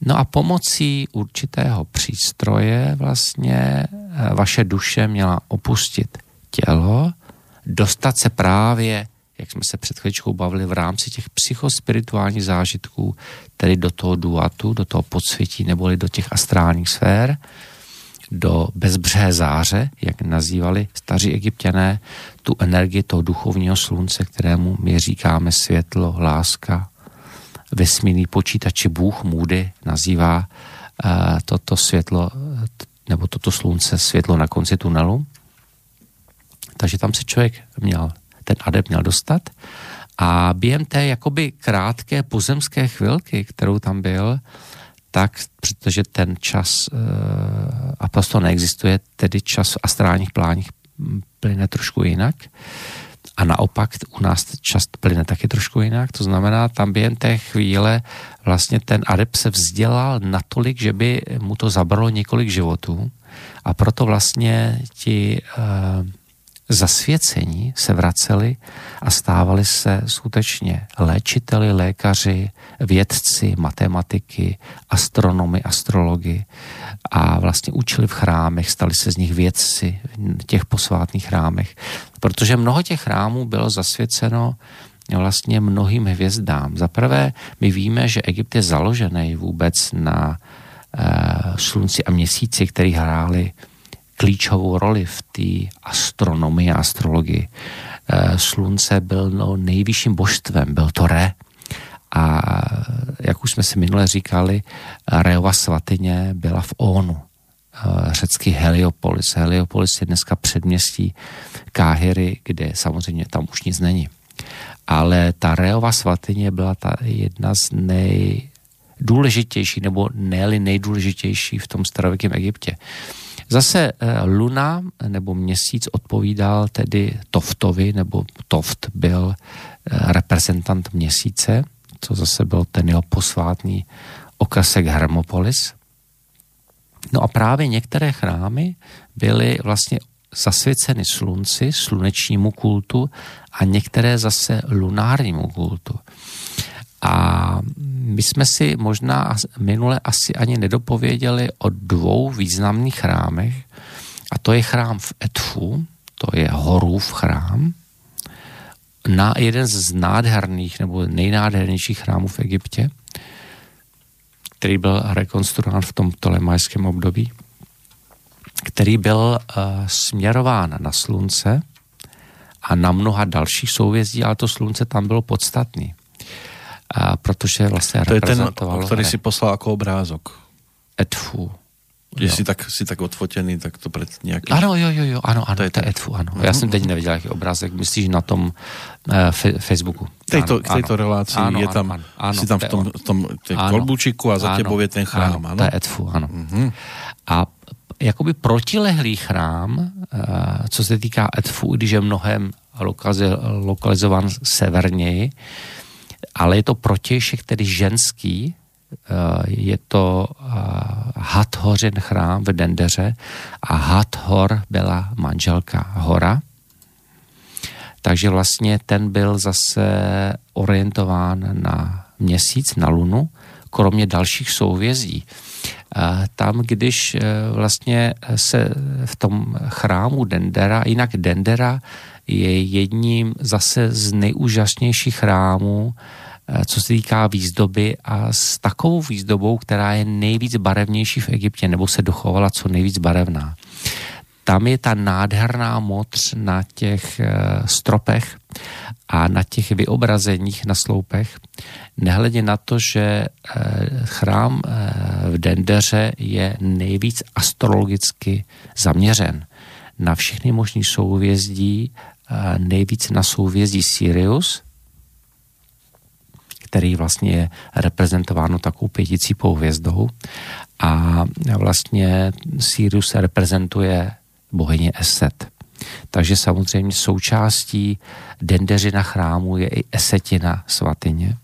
Speaker 2: No a pomocí určitého přístroje vlastně eh, vaše duše měla opustit tělo, dostat se právě, jak jsme se před chvíličkou bavili, v rámci těch psychospirituálních zážitků, tedy do toho duatu, do toho podsvětí, neboli do těch astrálních sfér, do bezbřehé záře, jak nazývali staří egyptěné, tu energii toho duchovního slunce, kterému my říkáme světlo, láska, vesmírný počítač, Bůh Můdy nazývá uh, toto světlo, nebo toto slunce světlo na konci tunelu. Takže tam se člověk měl, ten adept měl dostat a během té jakoby krátké pozemské chvilky, kterou tam byl, tak, protože ten čas uh, a prostě neexistuje, tedy čas v astrálních pláních plyne trošku jinak. A naopak u nás čas plyne taky trošku jinak. To znamená, tam během té chvíle vlastně ten adept se vzdělal natolik, že by mu to zabralo několik životů. A proto vlastně ti uh, zasvěcení se vraceli a stávali se skutečně léčiteli, lékaři, vědci, matematiky, astronomy, astrologi a vlastně učili v chrámech, stali se z nich vědci v těch posvátných chrámech, protože mnoho těch chrámů bylo zasvěceno vlastně mnohým hvězdám. Za prvé, my víme, že Egypt je založený vůbec na uh, slunci a měsíci, který hráli klíčovou roli v té astronomii a astrologii. Eh, slunce byl no, nejvyšším božstvem, byl to Re. A jak už jsme si minule říkali, Reova svatyně byla v Onu, eh, řecký Heliopolis. Heliopolis je dneska předměstí Káhyry, kde samozřejmě tam už nic není. Ale ta Reova svatyně byla ta jedna z nejdůležitější, nebo ne nejdůležitější v tom starověkém Egyptě. Zase eh, Luna nebo měsíc odpovídal tedy Toftovi, nebo Toft byl eh, reprezentant měsíce, co zase byl ten jeho posvátný okresek Hermopolis. No a právě některé chrámy byly vlastně zasvěceny slunci, slunečnímu kultu a některé zase lunárnímu kultu. A my jsme si možná minule asi ani nedopověděli o dvou významných chrámech, a to je chrám v Etfu, to je Horův chrám, na jeden z nádherných nebo nejnádhernějších chrámů v Egyptě, který byl rekonstruován v tom tolemajském období, který byl uh, směrován na slunce a na mnoha dalších souvězdí, ale to slunce tam bylo podstatný a protože vlastně
Speaker 1: to je ten, který si poslal jako obrázok.
Speaker 2: Edfu.
Speaker 1: Si tak, si tak odfotený, tak to před nějakým...
Speaker 2: Ano, jo, jo, jo, ano, ano,
Speaker 1: To je ten.
Speaker 2: Edfu, ano. Já jsem teď neviděl, jaký obrázek, myslíš na tom uh, fe, Facebooku.
Speaker 1: Tejto,
Speaker 2: Ano,
Speaker 1: k tejto
Speaker 2: ano.
Speaker 1: relácii
Speaker 2: Ano,
Speaker 1: je
Speaker 2: ano,
Speaker 1: tam,
Speaker 2: ano, ano,
Speaker 1: si tam v tom, v tom
Speaker 2: Ano.
Speaker 1: kolbučiku a za
Speaker 2: Ano,
Speaker 1: tebou je ten chrám, ano?
Speaker 2: To je Edfu, ano.
Speaker 1: Mhm.
Speaker 2: A jakoby protilehlý chrám, eh, co se týká Edfu, když je mnohem lokaliz- lokalizovan severněji, ale je to protějšek, tedy ženský, eh, je to eh, Hathořin chrám v Dendeře a Hathor byla manželka Hora. Takže vlastně ten byl zase orientován na měsíc, na lunu, kromě dalších souvězdí. A Tam, když eh, vlastně se v tom chrámu Dendera, jinak Dendera je jedním zase z nejúžasnějších chrámů, eh, co se týká výzdoby a s takovou výzdobou, která je nejvíc barevnější v Egyptě, nebo se dochovala co nejvíc barevná tam je ta nádherná modř na těch eh, stropech a na těch vyobrazeních na sloupech. Nehledě na to, že eh, chrám v Dendeře je nejvíc astrologicky zaměřen na všechny možný souvězdí, nejvíc na souvězdí Sirius, který vlastně je reprezentováno takovou pěticípou hvězdou a vlastně Sirius reprezentuje bohyně Eset. Takže samozřejmě součástí dendeřina chrámu je i Esetina svatyně.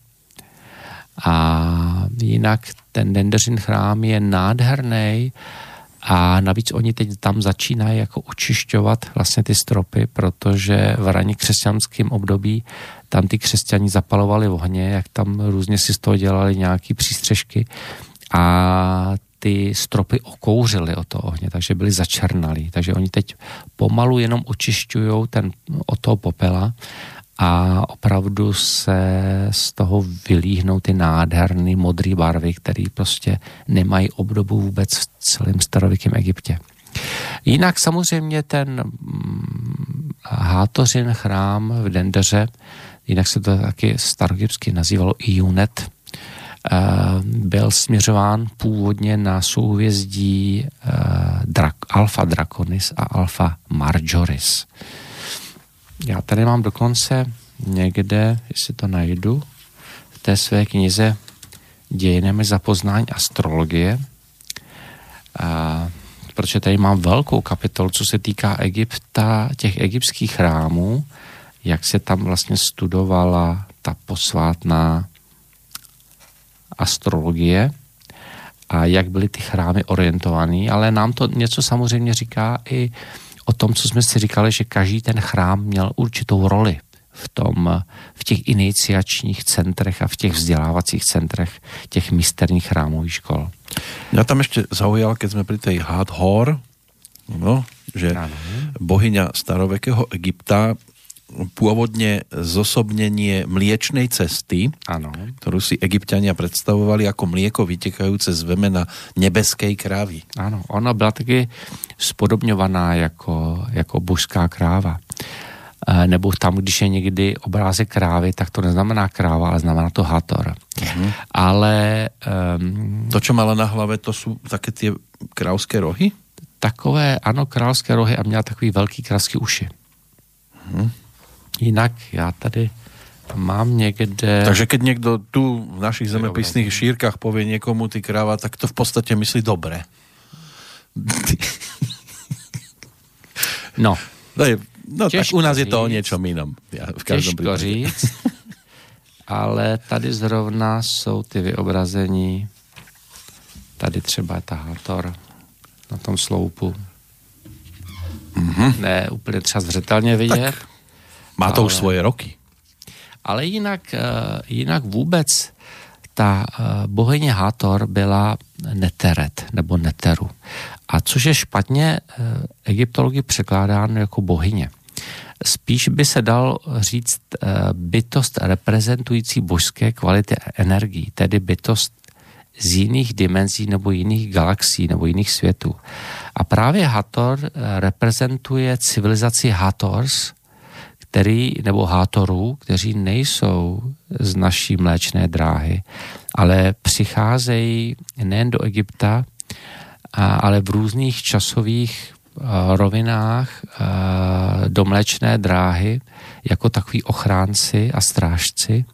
Speaker 2: A jinak ten dendeřin chrám je nádherný a navíc oni teď tam začínají jako očišťovat vlastně ty stropy, protože v raně křesťanském období tam ty křesťani zapalovali ohně, jak tam různě si z toho dělali nějaký přístřežky a ty stropy okouřily o to ohně, takže byly začernalí. Takže oni teď pomalu jenom očišťují ten od toho popela a opravdu se z toho vylíhnou ty nádherné modré barvy, které prostě nemají obdobu vůbec v celém starověkém Egyptě. Jinak samozřejmě ten mm, Hátořin chrám v Dendeře, jinak se to taky staroegyptsky nazývalo Iunet, eh, byl směřován původně na souvězdí eh, Alfa Draconis a Alfa Marjoris. Já tady mám dokonce někde, jestli to najdu, v té své knize Dějinami za poznání astrologie, a, protože tady mám velkou kapitolu, co se týká Egypta, těch egyptských chrámů, jak se tam vlastně studovala ta posvátná astrologie a jak byly ty chrámy orientovaný, ale nám to něco samozřejmě říká i o tom, co jsme si říkali, že každý ten chrám měl určitou roli v, tom, v těch iniciačních centrech a v těch vzdělávacích centrech těch misterních chrámových škol.
Speaker 1: Mňa tam ešte zaujal, keď sme pri tej Hathor, no, že
Speaker 2: Áno.
Speaker 1: bohyňa starovekého Egypta pôvodne zosobnenie mliečnej cesty,
Speaker 2: Ano.
Speaker 1: ktorú si egyptiania predstavovali ako mlieko vytekajúce z vemena nebeskej krávy.
Speaker 2: Ano, ona byla taky spodobňovaná jako, jako božská kráva. E, nebo tam, když je někdy obrázek krávy, tak to neznamená kráva, ale znamená to hator.
Speaker 1: Mhm.
Speaker 2: Ale um,
Speaker 1: To, čo mala na hlave, to sú také tie krávské rohy?
Speaker 2: takové, ano, královské rohy a měla takový velký královský uši.
Speaker 1: Mhm.
Speaker 2: Jinak já tady mám někde...
Speaker 1: Takže keď niekto tu v našich zemepisných šírkach povie niekomu ty kráva, tak to v podstate myslí dobre.
Speaker 2: No,
Speaker 1: No, je, no tak u nás je to o
Speaker 2: říct.
Speaker 1: niečom inom. Ja, v každém
Speaker 2: těžko
Speaker 1: prípade.
Speaker 2: říct, ale tady zrovna jsou ty vyobrazení, tady třeba je tahátor na tom sloupu. Mm-hmm. Ne úplně třeba zřetelně vidět, tak.
Speaker 1: Má to už
Speaker 2: Ale-
Speaker 1: svoje roky.
Speaker 2: ale jinak, eh, jinak vůbec ta eh, bohyně Hátor byla Neteret nebo Neteru. A což je špatně eh, egyptologii překládáno jako bohyně. Spíš by se dal říct bytost reprezentující božské kvality energií, tedy bytost z jiných dimenzí nebo jiných galaxií nebo jiných světů. A právě Hathor eh, reprezentuje civilizaci Hathors, který, nebo hátorů, kteří nejsou z naší mléčné dráhy, ale přicházejí nejen do Egypta, ale v různých časových rovinách do mléčné dráhy jako takový ochránci a strážci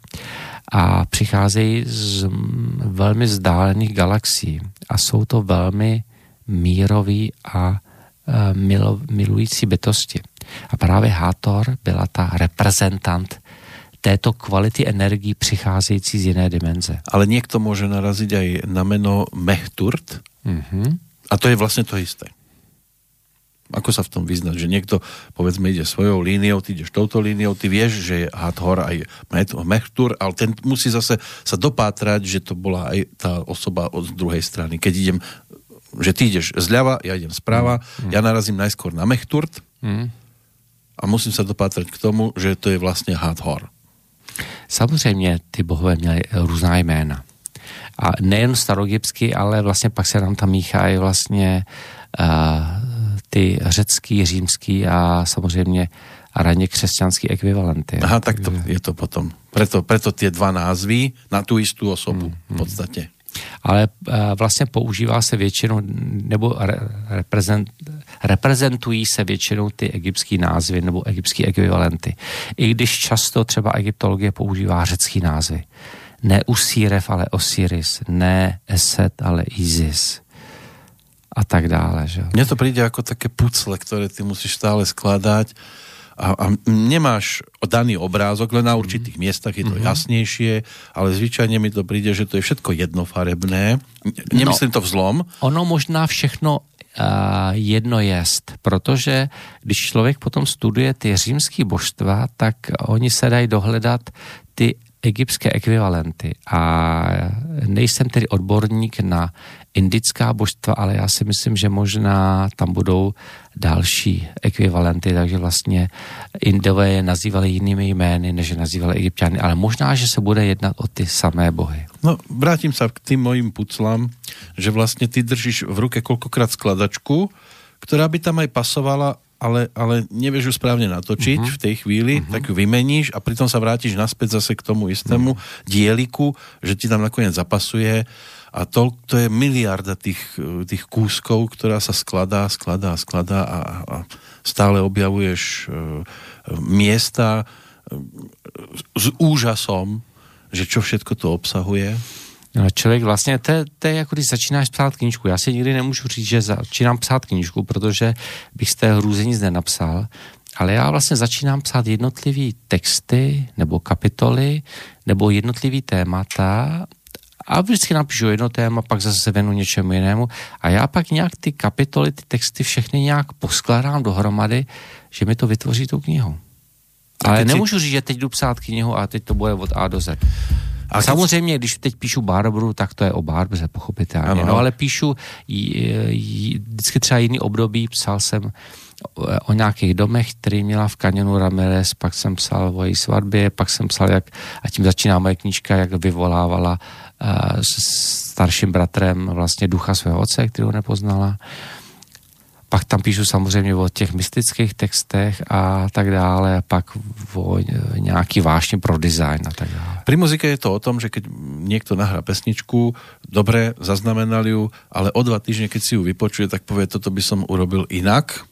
Speaker 2: a přicházejí z velmi vzdálených galaxií a jsou to velmi míroví a milující bytosti. A právě Hátor byla ta reprezentant této kvality energií přicházející z jiné dimenze.
Speaker 1: Ale někdo může narazit aj na meno Mechturt
Speaker 2: Mm-hmm.
Speaker 1: a to je vlastně to isté. Ako sa v tom vyznať, že niekto povedzme ide svojou líniou, ty ideš touto líniou, ty vieš, že je Hathor aj Mechtur, ale ten musí zase sa dopátrať, že to bola aj tá osoba od druhej strany. Keď idem, že ty ideš zľava, ja idem správa, mm. ja narazím najskôr na Mechturt
Speaker 2: Mm.
Speaker 1: A musím sa dopátrať k tomu, že to je vlastně Hathor.
Speaker 2: Samozřejmě ty bohové měly různá jména. A nejen staroegyptsky, ale vlastně pak se nám tam míchají vlastně uh, ty řecký, římský a samozřejmě a raně křesťanský ekvivalenty.
Speaker 1: Aha, tak to je to potom. Preto, preto tie dva názvy na tu istou osobu v podstate.
Speaker 2: Ale eh, vlastně používá se většinou, nebo re, reprezent, reprezentují se většinou ty egyptské názvy nebo egyptské ekvivalenty. I když často třeba egyptologie používá řecký názvy. Ne Usírev, ale Osiris. Ne Eset, ale Isis. A tak dále. Že?
Speaker 1: Mne to príde ako také pucle, ktoré ty musíš stále skladať a, a nemáš daný obrázok, len na určitých miestach je to jasnejšie, ale zvyčajne mi to príde, že to je všetko jednofarebné. N- Nemyslím to vzlom,
Speaker 2: Ono možná všechno uh, jedno jest, protože když člověk potom studuje ty římský božstva, tak oni se dají dohledat ty egyptské ekvivalenty. A nejsem tedy odborník na indická božstva, ale já si myslím, že možná tam budou další ekvivalenty, takže vlastně Indové je nazývali jinými jmény, než je nazývali egyptiany, ale možná, že se bude jednat o ty samé bohy.
Speaker 1: No, vrátim sa k tým mojim puclám, že vlastne ty držíš v ruke koľkokrát skladačku, ktorá by tam aj pasovala, ale, ale nevieš ju správne natočiť uh-huh. v tej chvíli, uh-huh. tak ju vymeníš a pritom sa vrátiš naspäť zase k tomu istému uh-huh. dieliku, že ti tam nakoniec zapasuje a to, to je miliarda tých, tých kúskov, ktorá sa skladá, skladá, skladá a, a stále objavuješ uh, miesta uh, s úžasom, že čo všetko to obsahuje.
Speaker 2: No, člověk vlastně, to, je- to je jako když začínáš psát knížku. Já si nikdy nemůžu říct, že začínám psát knížku, protože bych z té hrůzy nic nenapsal, ale já vlastně začínám psát jednotlivý texty nebo kapitoly nebo jednotlivý témata a vždycky napíšu jedno téma, pak zase se věnu něčemu jinému a já pak nějak ty kapitoly, ty texty všechny nějak poskládám dohromady, že mi to vytvoří tu knihu. Ale nemůžu říct, že teď jdu psát knihu a teď to bude od A do Z.
Speaker 1: A
Speaker 2: samozřejmě, když teď píšu Barbaru, tak to je o Barbaře, pochopitelně.
Speaker 1: Ano.
Speaker 2: No ale píšu j, j, vždycky třeba jiný období, psal jsem o, nějakých domech, který měla v kaněnu Ramirez, pak jsem psal o její svatbě, pak jsem psal, jak, a tím začíná moje knížka, jak vyvolávala uh, s starším bratrem vlastně ducha svého otce, kterého nepoznala. Pak tam píšu samozřejmě o těch mystických textech a tak dále, a pak o nějaký vášně pro design a tak dále.
Speaker 1: Pri muzike je to o tom, že keď niekto nahrá pesničku, dobre, zaznamenal ju, ale o dva týždne, keď si ju vypočuje, tak povie, toto by som urobil inak.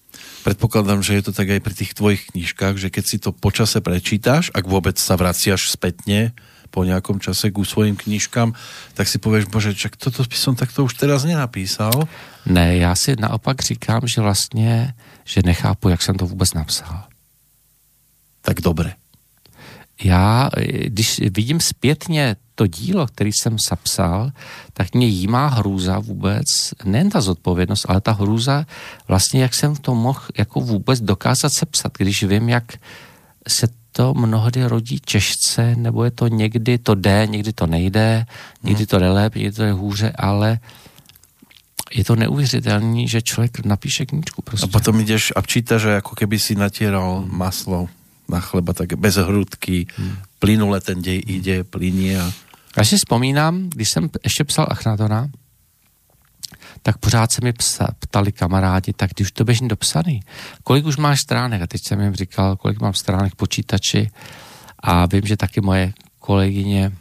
Speaker 1: Predpokladám, že je to tak aj pri tých tvojich knižkách, že keď si to počase prečítaš, ak vôbec sa vraciaš spätne po nejakom čase ku svojim knižkám, tak si povieš, bože, čak toto by som takto už teraz nenapísal.
Speaker 2: Ne, já si naopak říkám, že vlastně, že nechápu, jak jsem to vůbec napsal.
Speaker 1: Tak dobre.
Speaker 2: Já, když vidím zpětně to dílo, který jsem zapsal, tak mě jímá hrůza vůbec, nejen ta zodpovědnost, ale ta hrůza vlastně, jak jsem to mohl jako vůbec dokázat sepsat, když vím, jak se to mnohdy rodí těžce, nebo je to někdy to jde, někdy to nejde, někdy to jde lépe, někdy to je hůře, ale je to neuvěřitelný, že člověk napíše knížku
Speaker 1: A
Speaker 2: prostě.
Speaker 1: potom ideš a čítaš, že ako keby si natieral maslo na chleba, tak bez hrudky, plynule ten dej ide, plinie a
Speaker 2: Já si vzpomínám, když jsem ještě psal Achnatona, tak pořád se mi psa, ptali kamarádi, tak když to běžně dopsaný, kolik už máš stránek? A teď jsem jim říkal, kolik mám stránek počítači a vím, že taky moje kolegyně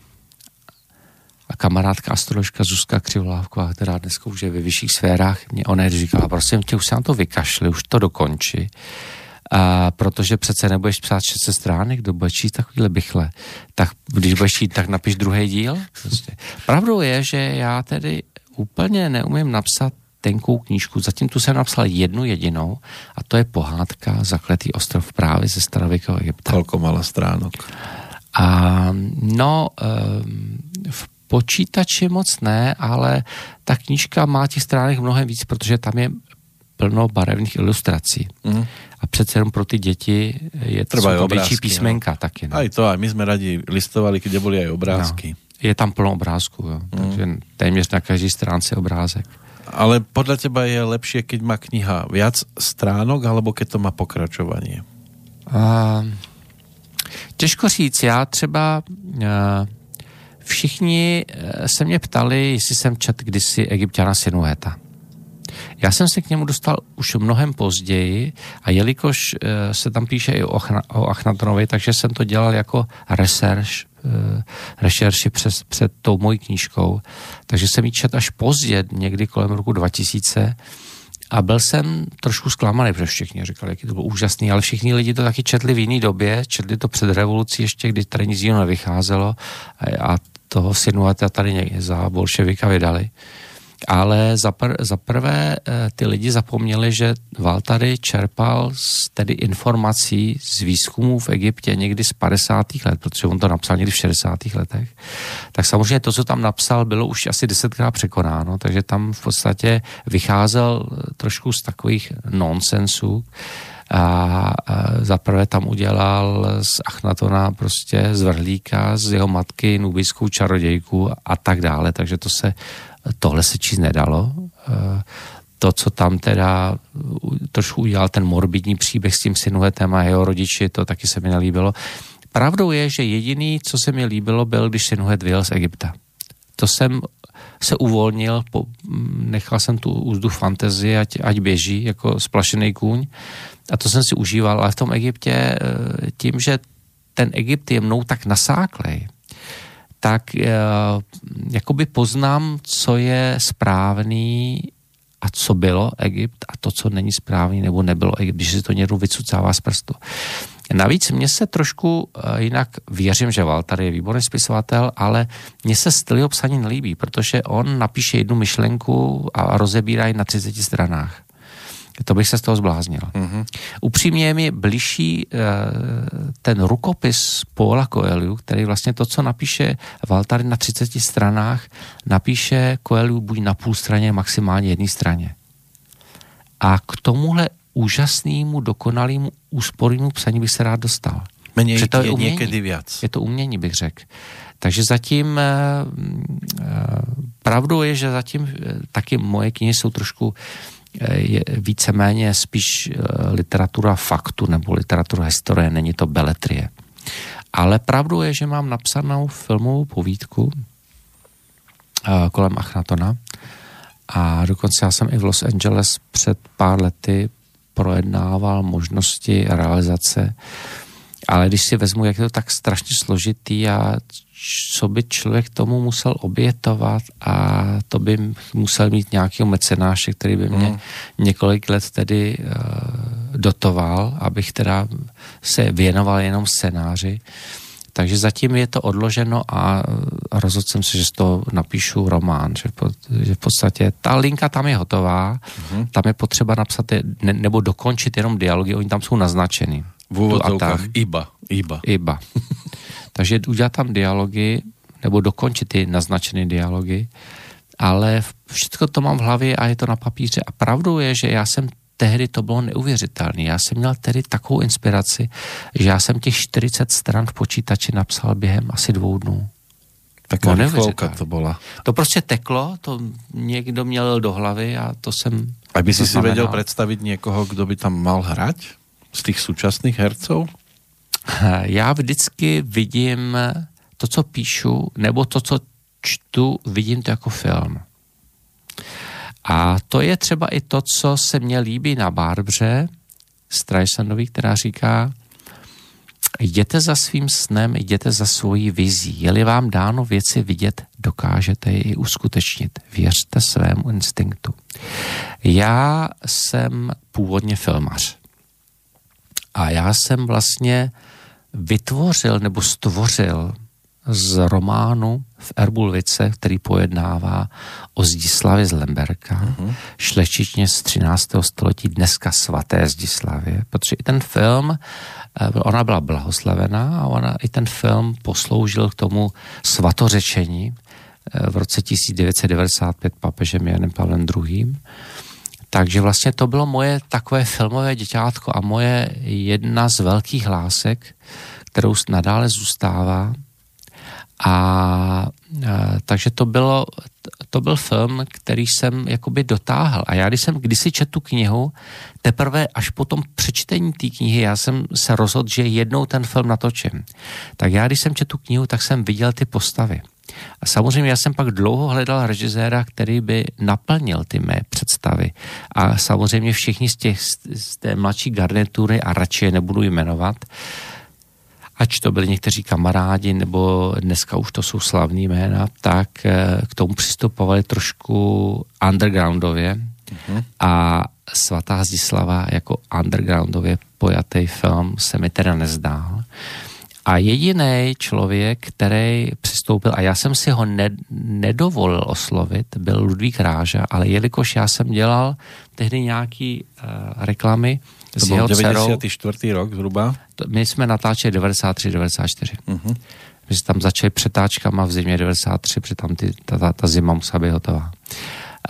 Speaker 2: a kamarádka astroložka Zuzka Křivlávková, která dneska už je ve vyšších sférách, mě ona říkala, prosím tě, už se na to vykašli, už to dokonči. A protože přece nebudeš psát 600 stránek, kdo bude číst takovýhle bychle. Tak když budeš číst, tak napiš druhý díl. Prostě. Pravdou je, že já tedy úplně neumím napsat tenkou knížku. Zatím tu jsem napsal jednu jedinou a to je pohádka Zakletý ostrov právě ze starověkého Egypta.
Speaker 1: Koľko mala stránok?
Speaker 2: A no, ehm, v počítači moc ne, ale ta knížka má těch stránek mnohem víc, protože tam je plno barevných ilustrací.
Speaker 1: Mhm.
Speaker 2: A přece jenom pro ty děti je to, to větší
Speaker 1: obrázky,
Speaker 2: písmenka no. taky. No.
Speaker 1: Aj to, aj my sme radi listovali, kde boli aj obrázky.
Speaker 2: No. Je tam plno obrázků, jo.
Speaker 1: Mhm.
Speaker 2: takže téměř na každý stránce obrázek.
Speaker 1: Ale podľa teba je lepšie, keď má kniha viac stránok, alebo keď to má pokračovanie?
Speaker 2: Uh, těžko říct, já třeba uh, všichni uh, se mě ptali, jestli jsem čet kdysi Egyptiana Sinueta. Já jsem se k němu dostal už mnohem později a jelikož uh, se tam píše i o, Achna, o Achnatonovi, takže jsem to dělal jako research, rešerši přes, před tou mojí knížkou. Takže jsem ji čet až pozdě, někdy kolem roku 2000 a byl jsem trošku zklamaný, protože všichni říkali, jak to bylo úžasný, ale všichni lidi to taky četli v jiné době, četli to před revolucí ještě, kdy tady nic jiného nevycházelo a, a toho Sinueta tady někde za bolševika vydali. Ale za, pr- za prvé eh, ty lidi zapomněli, že Valtary čerpal z tedy informací z výzkumů v Egyptě někdy z 50. let, protože on to napsal někdy v 60. letech. Tak samozřejmě to, co tam napsal, bylo už asi desetkrát překonáno, takže tam v podstatě vycházel eh, trošku z takových nonsensů. A, zaprvé tam udělal z Achnatona prostě z vrhlíka, z jeho matky nubijskou čarodějku a tak dále, takže to se tohle se číst nedalo. Eh, To, co tam teda trošku udělal ten morbidní příběh s tím Sinuhetem a jeho rodiči, to taky se mi nelíbilo. Pravdou je, že jediný, co se mi líbilo, byl, když Sinuhet vyjel z Egypta. To jsem se uvolnil, po, nechal jsem tu úzdu fantazie, ať, ať běží jako splašený kůň a to jsem si užíval, ale v tom Egyptě eh, tím, že ten Egypt je mnou tak nasáklej, tak uh, jakoby poznám, co je správný a co bylo Egypt a to, co není správný nebo nebylo Egypt, když si to někdo vycucává z prstu. Navíc mně se trošku uh, jinak věřím, že Walter je výborný spisovatel, ale mně se styl jeho psaní nelíbí, protože on napíše jednu myšlenku a rozebírá ji na 30 stranách. To bych se z toho zbláznil. Mm-hmm. Upřímně je mi bližší uh, ten rukopis Paula Coelho, který vlastně to, co napíše Valtary na 30 stranách, napíše Coelho buď na půl straně, maximálně jedné straně. A k tomuhle úžasnému, dokonalému, úspornému psaní bych se rád dostal.
Speaker 1: Menej
Speaker 2: Že to je
Speaker 1: je
Speaker 2: umění.
Speaker 1: niekedy viac.
Speaker 2: Je to umění, bych řekl. Takže zatím eh, eh, pravdou je, že zatím eh, taky moje knihy jsou trošku eh, je víceméně spíš eh, literatura faktu nebo literatura historie, není to beletrie. Ale pravdou je, že mám napsanou filmovou povídku eh, kolem Achnatona a dokonce já jsem i v Los Angeles před pár lety projednával možnosti realizace ale když si vezmu, jak je to tak strašně složitý a co by člověk tomu musel obětovat a to by musel mít nějakého mecenáše, který by mě
Speaker 1: Mm.
Speaker 2: několik let tedy uh, dotoval, abych teda se věnoval jenom scénáři. Takže zatím je to odloženo a rozhodl jsem se, že z toho napíšu román, že v, pod, že v podstatě ta linka tam je hotová, mm-hmm. tam je potřeba napsat je, ne, nebo dokončit jenom dialogy, oni tam jsou naznačeny.
Speaker 1: V úvodzovkách
Speaker 2: tam.
Speaker 1: iba, iba.
Speaker 2: Iba. Takže udělat tam dialogy, nebo dokončit ty naznačené dialogy, ale všechno to mám v hlavě a je to na papíře. A pravdou je, že já jsem tehdy to bylo neuvěřitelné. Já jsem měl tedy takovou inspiraci, že já jsem těch 40 stran v počítači napsal během asi dvou dnů. No,
Speaker 1: rýchlovka
Speaker 2: neuvěřitelné.
Speaker 1: to bola.
Speaker 2: To prostě teklo, to někdo měl do hlavy a to jsem...
Speaker 1: Aby si si
Speaker 2: zaznamenal.
Speaker 1: vedel predstaviť niekoho, kdo by tam mal hrať? Z tých súčasných hercov?
Speaker 2: Já vždycky vidím to, co píšu, nebo to, co čtu, vidím to jako film. A to je třeba i to, co se mně líbí na Barbře Streisandový, která říká, Jděte za svým snem, jděte za svojí vizí. Je-li vám dáno věci vidět, dokážete je i uskutečnit. Věřte svému instinktu. Já jsem původně filmař. A já jsem vlastně vytvořil nebo stvořil z románu v Erbulvice, který pojednává o Zdislavě z Lemberka, uh-huh. šlechtičně z 13. století, dneska svaté Zdislavě, protože i ten film, eh, ona byla blahoslavená a ona, i ten film posloužil k tomu svatořečení eh, v roce 1995 papežem Janem Pavlem II. Takže vlastně to bylo moje takové filmové děťátko a moje jedna z velkých lásek, kterou nadále zůstává. A, a takže to bylo, to byl film, který jsem jakoby dotáhl. A já, když jsem kdysi četl tu knihu, teprve až po tom přečtení té knihy, já jsem se rozhodl, že jednou ten film natočím. Tak já, když jsem četl tu knihu, tak jsem viděl ty postavy. A samozřejmě já jsem pak dlouho hledal režiséra, který by naplnil ty mé představy. A samozřejmě všichni z, těch, z té mladší garnitury, a radši je nebudu jmenovat, ať to byli někteří kamarádi, nebo dneska už to jsou slavní jména, tak eh, k tomu přistupovali trošku undergroundově uh-huh. a Svatá Zdislava jako undergroundově pojatý film se mi teda nezdál. A jediný člověk, který přistoupil, a já jsem si ho ne, nedovolil oslovit, byl Ludvík Ráža, ale jelikož já jsem dělal tehdy nějaký uh, reklamy
Speaker 1: to
Speaker 2: s
Speaker 1: byl
Speaker 2: jeho
Speaker 1: 94.
Speaker 2: dcerou,
Speaker 1: rok zhruba.
Speaker 2: to, my jsme natáčeli 93-94.
Speaker 1: Uh-huh.
Speaker 2: My jsme tam začali přetáčkama v zimě 93, protože tam ty, ta, ta, ta zima musela být hotová.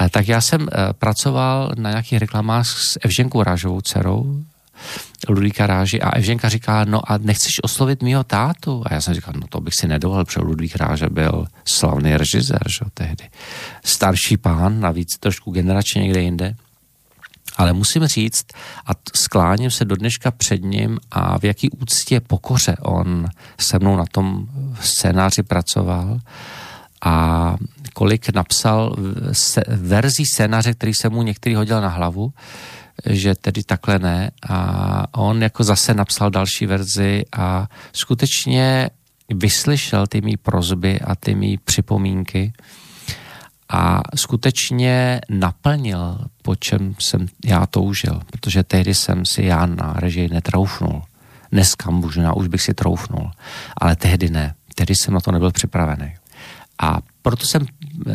Speaker 2: Uh, tak já jsem uh, pracoval na nějakých reklamách s Evženkou Rážovou dcerou, Ludvíka Ráži a Evženka říká, no a nechceš oslovit mýho tátu? A já jsem říkal, no to bych si nedovolil, protože Ludvík Ráže byl slavný režisér, že tehdy. Starší pán, navíc trošku generačně někde jinde. Ale musím říct, a skláním se do dneška před ním a v jaký úctě pokoře on se mnou na tom scénáři pracoval a kolik napsal verzí scénáře, který se mu některý hodil na hlavu, že tedy takhle ne. A on jako zase napsal další verzi a skutečně vyslyšel ty mý prozby a ty mý připomínky a skutečně naplnil, po čem jsem já toužil, protože tehdy jsem si já na režii netroufnul. Dneska možná už bych si troufnul, ale tehdy ne. Tehdy jsem na to nebyl připravený. A proto jsem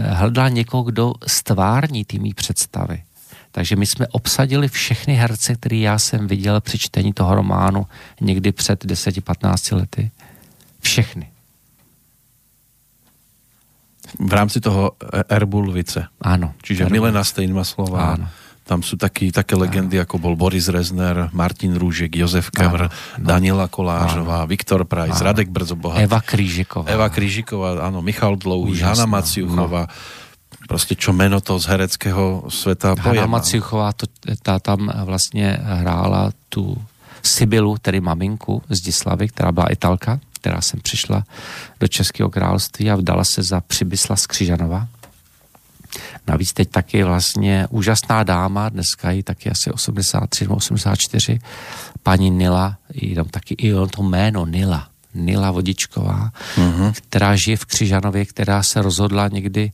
Speaker 2: hledal někoho, kdo stvární ty mý představy. Takže my jsme obsadili všechny herce, který já jsem viděl při čtení toho románu někdy před 10-15 lety. Všechny.
Speaker 1: V rámci toho Erbulvice.
Speaker 2: Áno.
Speaker 1: Čiže
Speaker 2: Erbul.
Speaker 1: Milena Steinmaslová.
Speaker 2: Áno.
Speaker 1: Tam sú taký, také legendy, áno. ako bol Boris Rezner, Martin Rúžek, Jozef Kevr, Daniela Kolážová, áno. Viktor Prajs, áno. Radek Brzoboha.
Speaker 2: Eva Krížiková.
Speaker 1: Eva Krížiková, áno, Michal Dlouhý, Hanna Maciuchová. No. Proste čo meno to z hereckého sveta
Speaker 2: Hanna Maciuchová, to, tá tam vlastne hrála tu Sibylu, tedy maminku z Dislavy, která byla italka, která sem přišla do Českého království a vdala se za Přibysla z Křižanova. Navíc teď taky vlastně úžasná dáma, dneska ji taky asi 83 nebo 84, paní Nila, jenom taky i to jméno Nila, Nila Vodičková, uh-huh. která žije v Křižanově, která se rozhodla někdy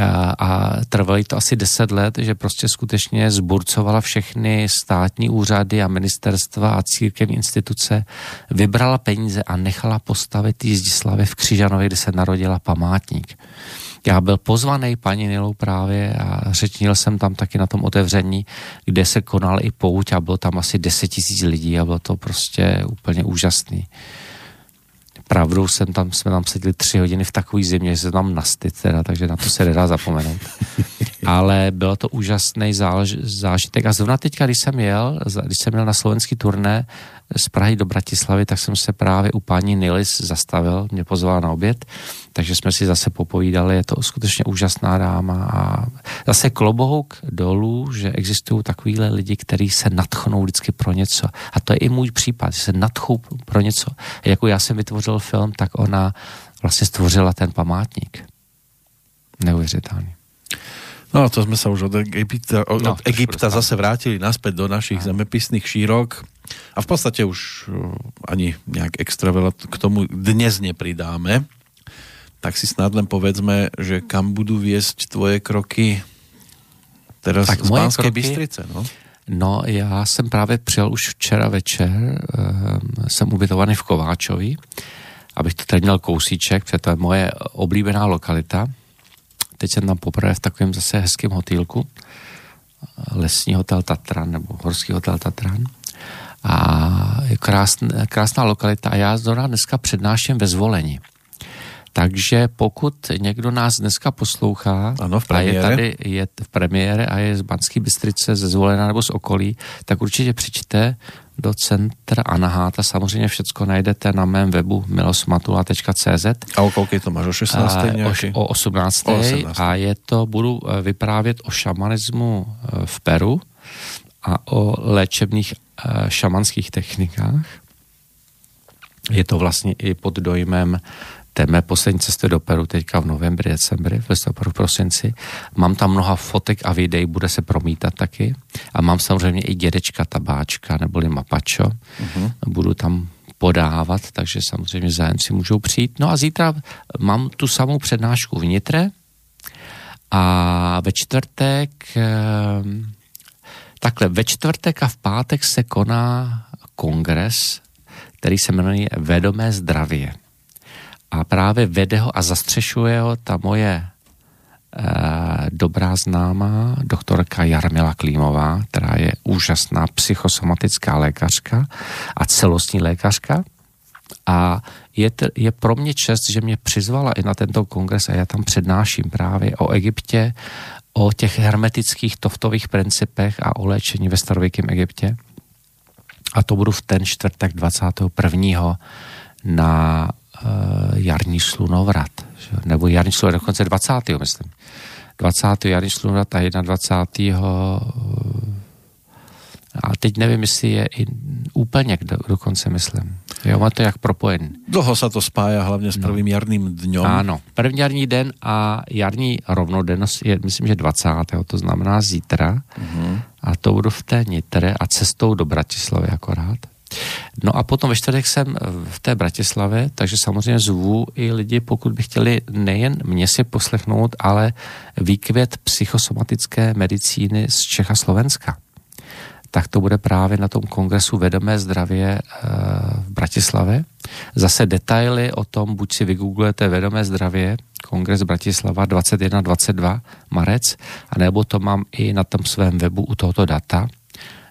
Speaker 2: a, trvalo to asi 10 let, že prostě skutečně zburcovala všechny státní úřady a ministerstva a církevní instituce, vybrala peníze a nechala postavit Jizdislavě v Křižanově, kde se narodila památník. Já byl pozvaný paní Nilou právě a řečnil jsem tam taky na tom otevření, kde se konal i pouť a bylo tam asi 10 tisíc lidí a bylo to prostě úplně úžasný pravdou jsem tam, jsme tam seděli tři hodiny v takové zimě, že se tam nastyt teda, takže na to se nedá zapomenout. Ale bylo to úžasný záž, zážitek a zrovna teďka, když jsem jel, když jsem měl na slovenský turné z Prahy do Bratislavy, tak jsem se právě u paní Nilis zastavil, mě pozvala na oběd, takže jsme si zase popovídali, je to skutečně úžasná dáma a zase klobouk dolů, že existují takovýhle lidi, kteří se natchnou vždycky pro něco. A to je i můj případ, že se natchou pro něco. Jako já jsem vytvořil film, tak ona vlastně stvořila ten památník. Neuvěřitelný.
Speaker 1: No to sme sa už od Egypta, od
Speaker 2: No,
Speaker 1: Egypta zase vrátili naspäť do našich zemepisných šírok a v podstate už uh, ani nejak extra veľa k tomu dnes nepridáme. Tak si snad len povedzme, že kam budú viesť tvoje kroky teraz
Speaker 2: Tak
Speaker 1: z
Speaker 2: moje
Speaker 1: Banskej
Speaker 2: kroky-
Speaker 1: Bystrice, no?
Speaker 2: No, já jsem právě přijel už včera večer, ehm, jsem ubytovaný v Kováčovi, abych to tady měl kousíček, protože to je moje oblíbená lokalita. Teď jsem tam poprvé v takovém zase hezkém hotýlku, lesní hotel Tatran nebo horský hotel Tatran. A je krásn, krásná lokalita a já zrovna dneska přednáším ve zvolení. Takže pokud někdo nás dneska poslouchá
Speaker 1: Ano, v
Speaker 2: a je tady je v premiére a je z Banské Bystrice, ze Zvolena nebo z okolí, tak určitě přijďte do centra Anaháta. Samozřejmě všecko najdete na mém webu milosmatula.cz
Speaker 1: A o koľkej to máš? O 16.
Speaker 2: a, o, o 18.
Speaker 1: O 18.
Speaker 2: A je to, budu eh, vyprávět o šamanismu eh, v Peru a o léčebných šamanských technikách. Je to vlastně i pod dojmem té mé poslední cesty do Peru teďka v novembri, decembri, v listopadu, v prosinci. Mám tam mnoha fotek a videí, bude se promítat taky. A mám samozřejmě i dědečka tabáčka, neboli mapačo. Uh-huh. Budu tam podávat, takže samozřejmě zájemci můžou přijít. No a zítra mám tu samou přednášku v Nitre a ve čtvrtek ehm, takhle, ve čtvrtek a v pátek se koná kongres, který se jmenuje Vedomé zdravě. A právě vede ho a zastřešuje ho ta moje eh, dobrá známá doktorka Jarmila Klímová, která je úžasná psychosomatická lékařka a celostní lékařka. A je, je pro mě čest, že mě přizvala i na tento kongres a já tam přednáším právě o Egyptě, o těch hermetických toftových principech a o léčení ve starověkém Egyptě. A to budu v ten čtvrtek 21. na uh, jarní slunovrat. že? Nebo jarní slunovrat, dokonce 20. myslím. 20. jarní slunovrat a 21. A teď nevím, jestli je i úplně do, dokonce myslím. Jo, má to jak propojený.
Speaker 1: Dlho sa to spája hlavne s prvým jarným dňom.
Speaker 2: Ano, první jarní den a jarní rovnodennost je, myslím, že 20. to znamená zítra. Uh-huh. A to budu v té Nitre a cestou do Bratislavy akorát. No a potom ve čtvrtek jsem v té Bratislavě, takže samozřejmě zvu i lidi, pokud by chtěli nejen mě si poslechnout, ale výkvět psychosomatické medicíny z Čech a Slovenska tak to bude právě na tom kongresu Vedomé zdravě eh, v Bratislavě. Zase detaily o tom, buď si vygooglujete Vedomé zdravě, kongres Bratislava 21-22 marec, anebo to mám i na tom svém webu u tohoto data,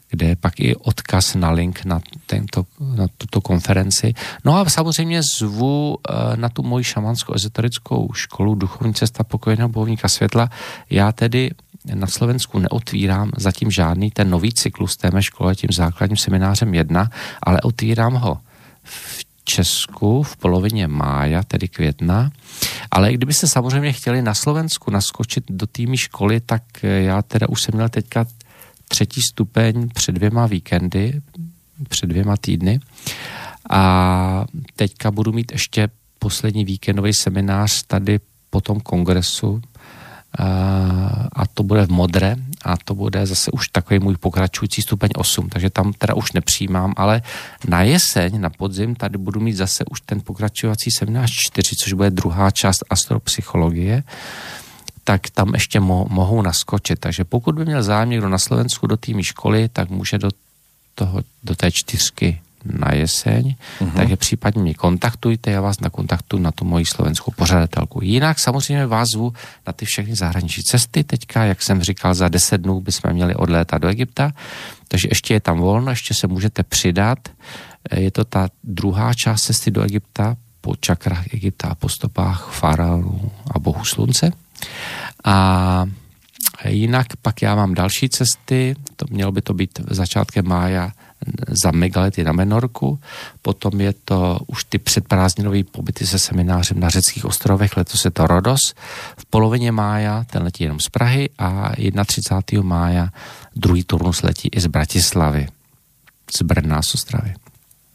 Speaker 2: kde je pak i odkaz na link na, tento, na tuto konferenci. No a samozřejmě zvu eh, na tu moji šamanskou ezoterickou školu Duchovní cesta pokojného bojovníka světla. Já tedy na Slovensku neotvírám zatím žádný ten nový cyklus té škole tím základním seminářem 1, ale otvírám ho v Česku v polovině mája, tedy května. Ale i kdybyste samozřejmě chtěli na Slovensku naskočit do týmy školy, tak já teda už jsem měl teďka třetí stupeň před dvěma víkendy, před dvěma týdny. A teďka budu mít ještě poslední víkendový seminář tady po tom kongresu a, to bude v modre a to bude zase už takový můj pokračující stupeň 8, takže tam teda už nepřijímám, ale na jeseň, na podzim tady budu mít zase už ten pokračovací seminář 4, což bude druhá část astropsychologie, tak tam ještě mo- mohou naskočit. Takže pokud by měl zájem někdo na Slovensku do týmy školy, tak může do, toho, do té čtyřky na jeseň, uh-huh. takže případně mě kontaktujte, já vás nakontaktuju na tu moji slovenskou pořadatelku. Jinak samozřejmě vás zvu na ty všechny zahraniční cesty. Teďka, jak jsem říkal, za 10 dnů bychom měli odlétat do Egypta, takže ještě je tam volno, ještě se můžete přidat. Je to ta druhá část cesty do Egypta po čakrách Egypta a po stopách faraonů a bohu slunce. A jinak pak já mám další cesty, to mělo by to být začátkem mája za megalety na Menorku, potom je to už ty předprázdninové pobyty se seminářem na řeckých ostrovech, letos je to Rodos, v polovině mája ten letí jenom z Prahy a 31. mája druhý turnus letí i z Bratislavy, z Brna, z Ostravy.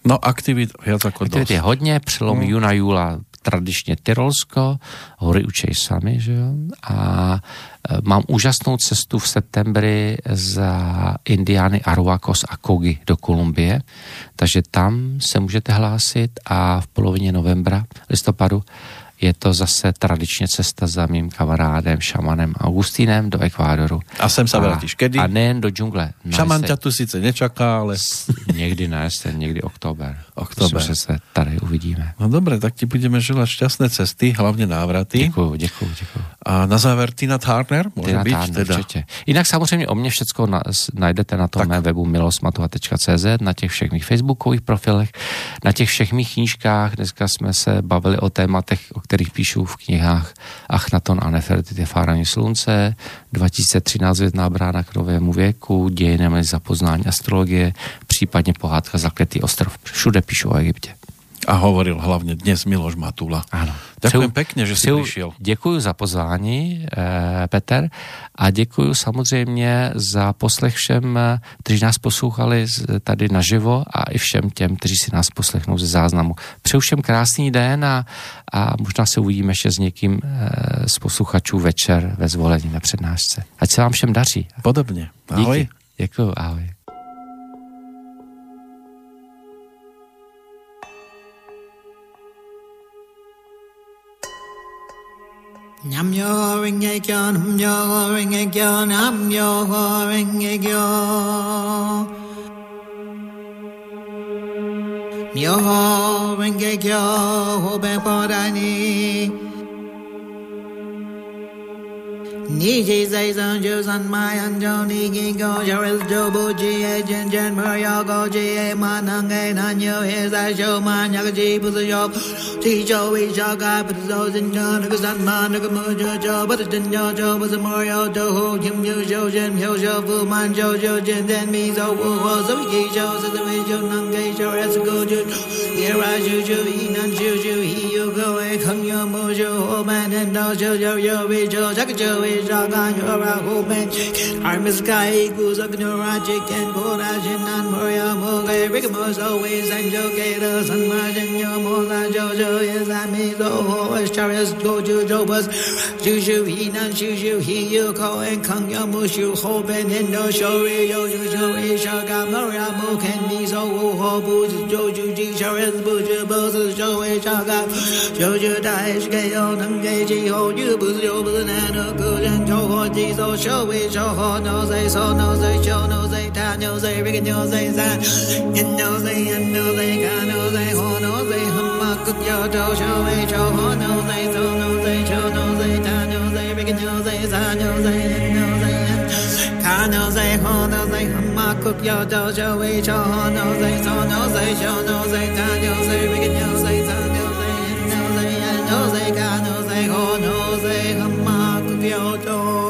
Speaker 1: No aktivit viac ako
Speaker 2: Aktivit je hodně, přelom mm. juna, júla, tradičně Tyrolsko, hory učej sami, že jo? A e, mám úžasnou cestu v septembri za Indiány Aruakos a Kogi do Kolumbie, takže tam se můžete hlásit a v polovině novembra, listopadu je to zase tradičně cesta za mým kamarádem, šamanem Augustínem do Ekvádoru.
Speaker 1: A sem sa vrátíš kedy?
Speaker 2: A nejen do džungle. No,
Speaker 1: Šaman
Speaker 2: se-
Speaker 1: ťa tu sice nečaká, ale...
Speaker 2: Někdy na jesen, někdy oktober.
Speaker 1: Oktober.
Speaker 2: Myslím, že se tady uvidíme.
Speaker 1: No dobre, tak ti budeme želať šťastné cesty, hlavne návraty.
Speaker 2: Děkuju, děkuju, děkuju.
Speaker 1: A na záver Tina Turner, môže
Speaker 2: Tina
Speaker 1: byť
Speaker 2: Turner,
Speaker 1: teda.
Speaker 2: určitě. Jinak samozřejmě o mě všecko na, najdete na tom
Speaker 1: Tak.
Speaker 2: mém webu milosmatuha.cz, na těch všech mých facebookových profilech, na těch všech mých knížkách. Dneska jsme se bavili o tématech, o kterých píšu v knihách Achnaton a Nefertiti Fárání slunce, 2013 Větná brána k novému věku, dějiny za poznání astrologie, případně pohádka Zakletý ostrov. Všude píšu o Egyptě.
Speaker 1: A hovoril hlavne dnes Miloš Matula.
Speaker 2: Ano.
Speaker 1: Ďakujem pekne, že si
Speaker 2: přeju-
Speaker 1: prišiel.
Speaker 2: Děkuji za pozvání, eh, Peter, a děkuji samozřejmě za poslech všem, eh, kteří nás poslouchali tady naživo a i všem těm, kteří si nás poslechnou ze záznamu. Přeju všem krásný den a, a možná se uvidíme ještě s někým eh, z posluchačů večer ve zvolení na přednášce. Ať se vám všem daří.
Speaker 1: Podobne. Ahoj.
Speaker 2: Díky. Děkuji, ahoj.
Speaker 5: 남녀행애견 음녀행애견 남녀행애견 묘행애견 호백보라니 Ni ji zai san ju san mai an jo ni gi go jo il jo bu ji e jen jen mer yo go ji e ma nang e na nyo he zai jo ma nya ga ji bu zi yo. Ji jo wi sha ga bu zo jin yo na ga san ma na ga mu jo jo bu jin yo jo bu zi mer yo do ho kim yo jo jen yo jo bu man jo jo jen den mi zo wu ho zo ji jo zi zi wi jo nang ge jo es go jo. Ye ra ju ju yi nan ju ju hi yo go e khang yo mu jo ho man and do jo jo yo wi jo ja ga jo Jaganyora Hobenchik, Armiskai Guzagnorajik, and Korajinan Moria Mogai, Rigamos always, and Jokeda, Sanmajan Yomola Jojo, the Loho, Ashtaras, Goju, Jobas, Juju, Hinan, Juju, Hiyuko, and Kangya Mushu, Hoben, and No Shori, Yoju, Shori, Shaga, Moria Mokan, Mizo, Ho, Buzu, Joju, Jisharas, Buju, Bozu, Joe, Shaga, Joju, Daish, Gayo, Nangeji, Ho, Yubu, Yobu, na no gu jen jo ho ji zo show wi show ho no zai so no zai cho no zai ta no zai ri no zai za in no zai in no zai ga no zai ho no zai hum ma kuk yo do show wi show ho no zai so no zai cho no zai ta no zai ri no zai za no zai in no zai in ka no zai ho no zai hum ma kuk yo do show wi show ho no zai so no zai cho no zai ta no zai ri no zai za no zai in no zai in no zai ka no zai ho no zai hum ma kuk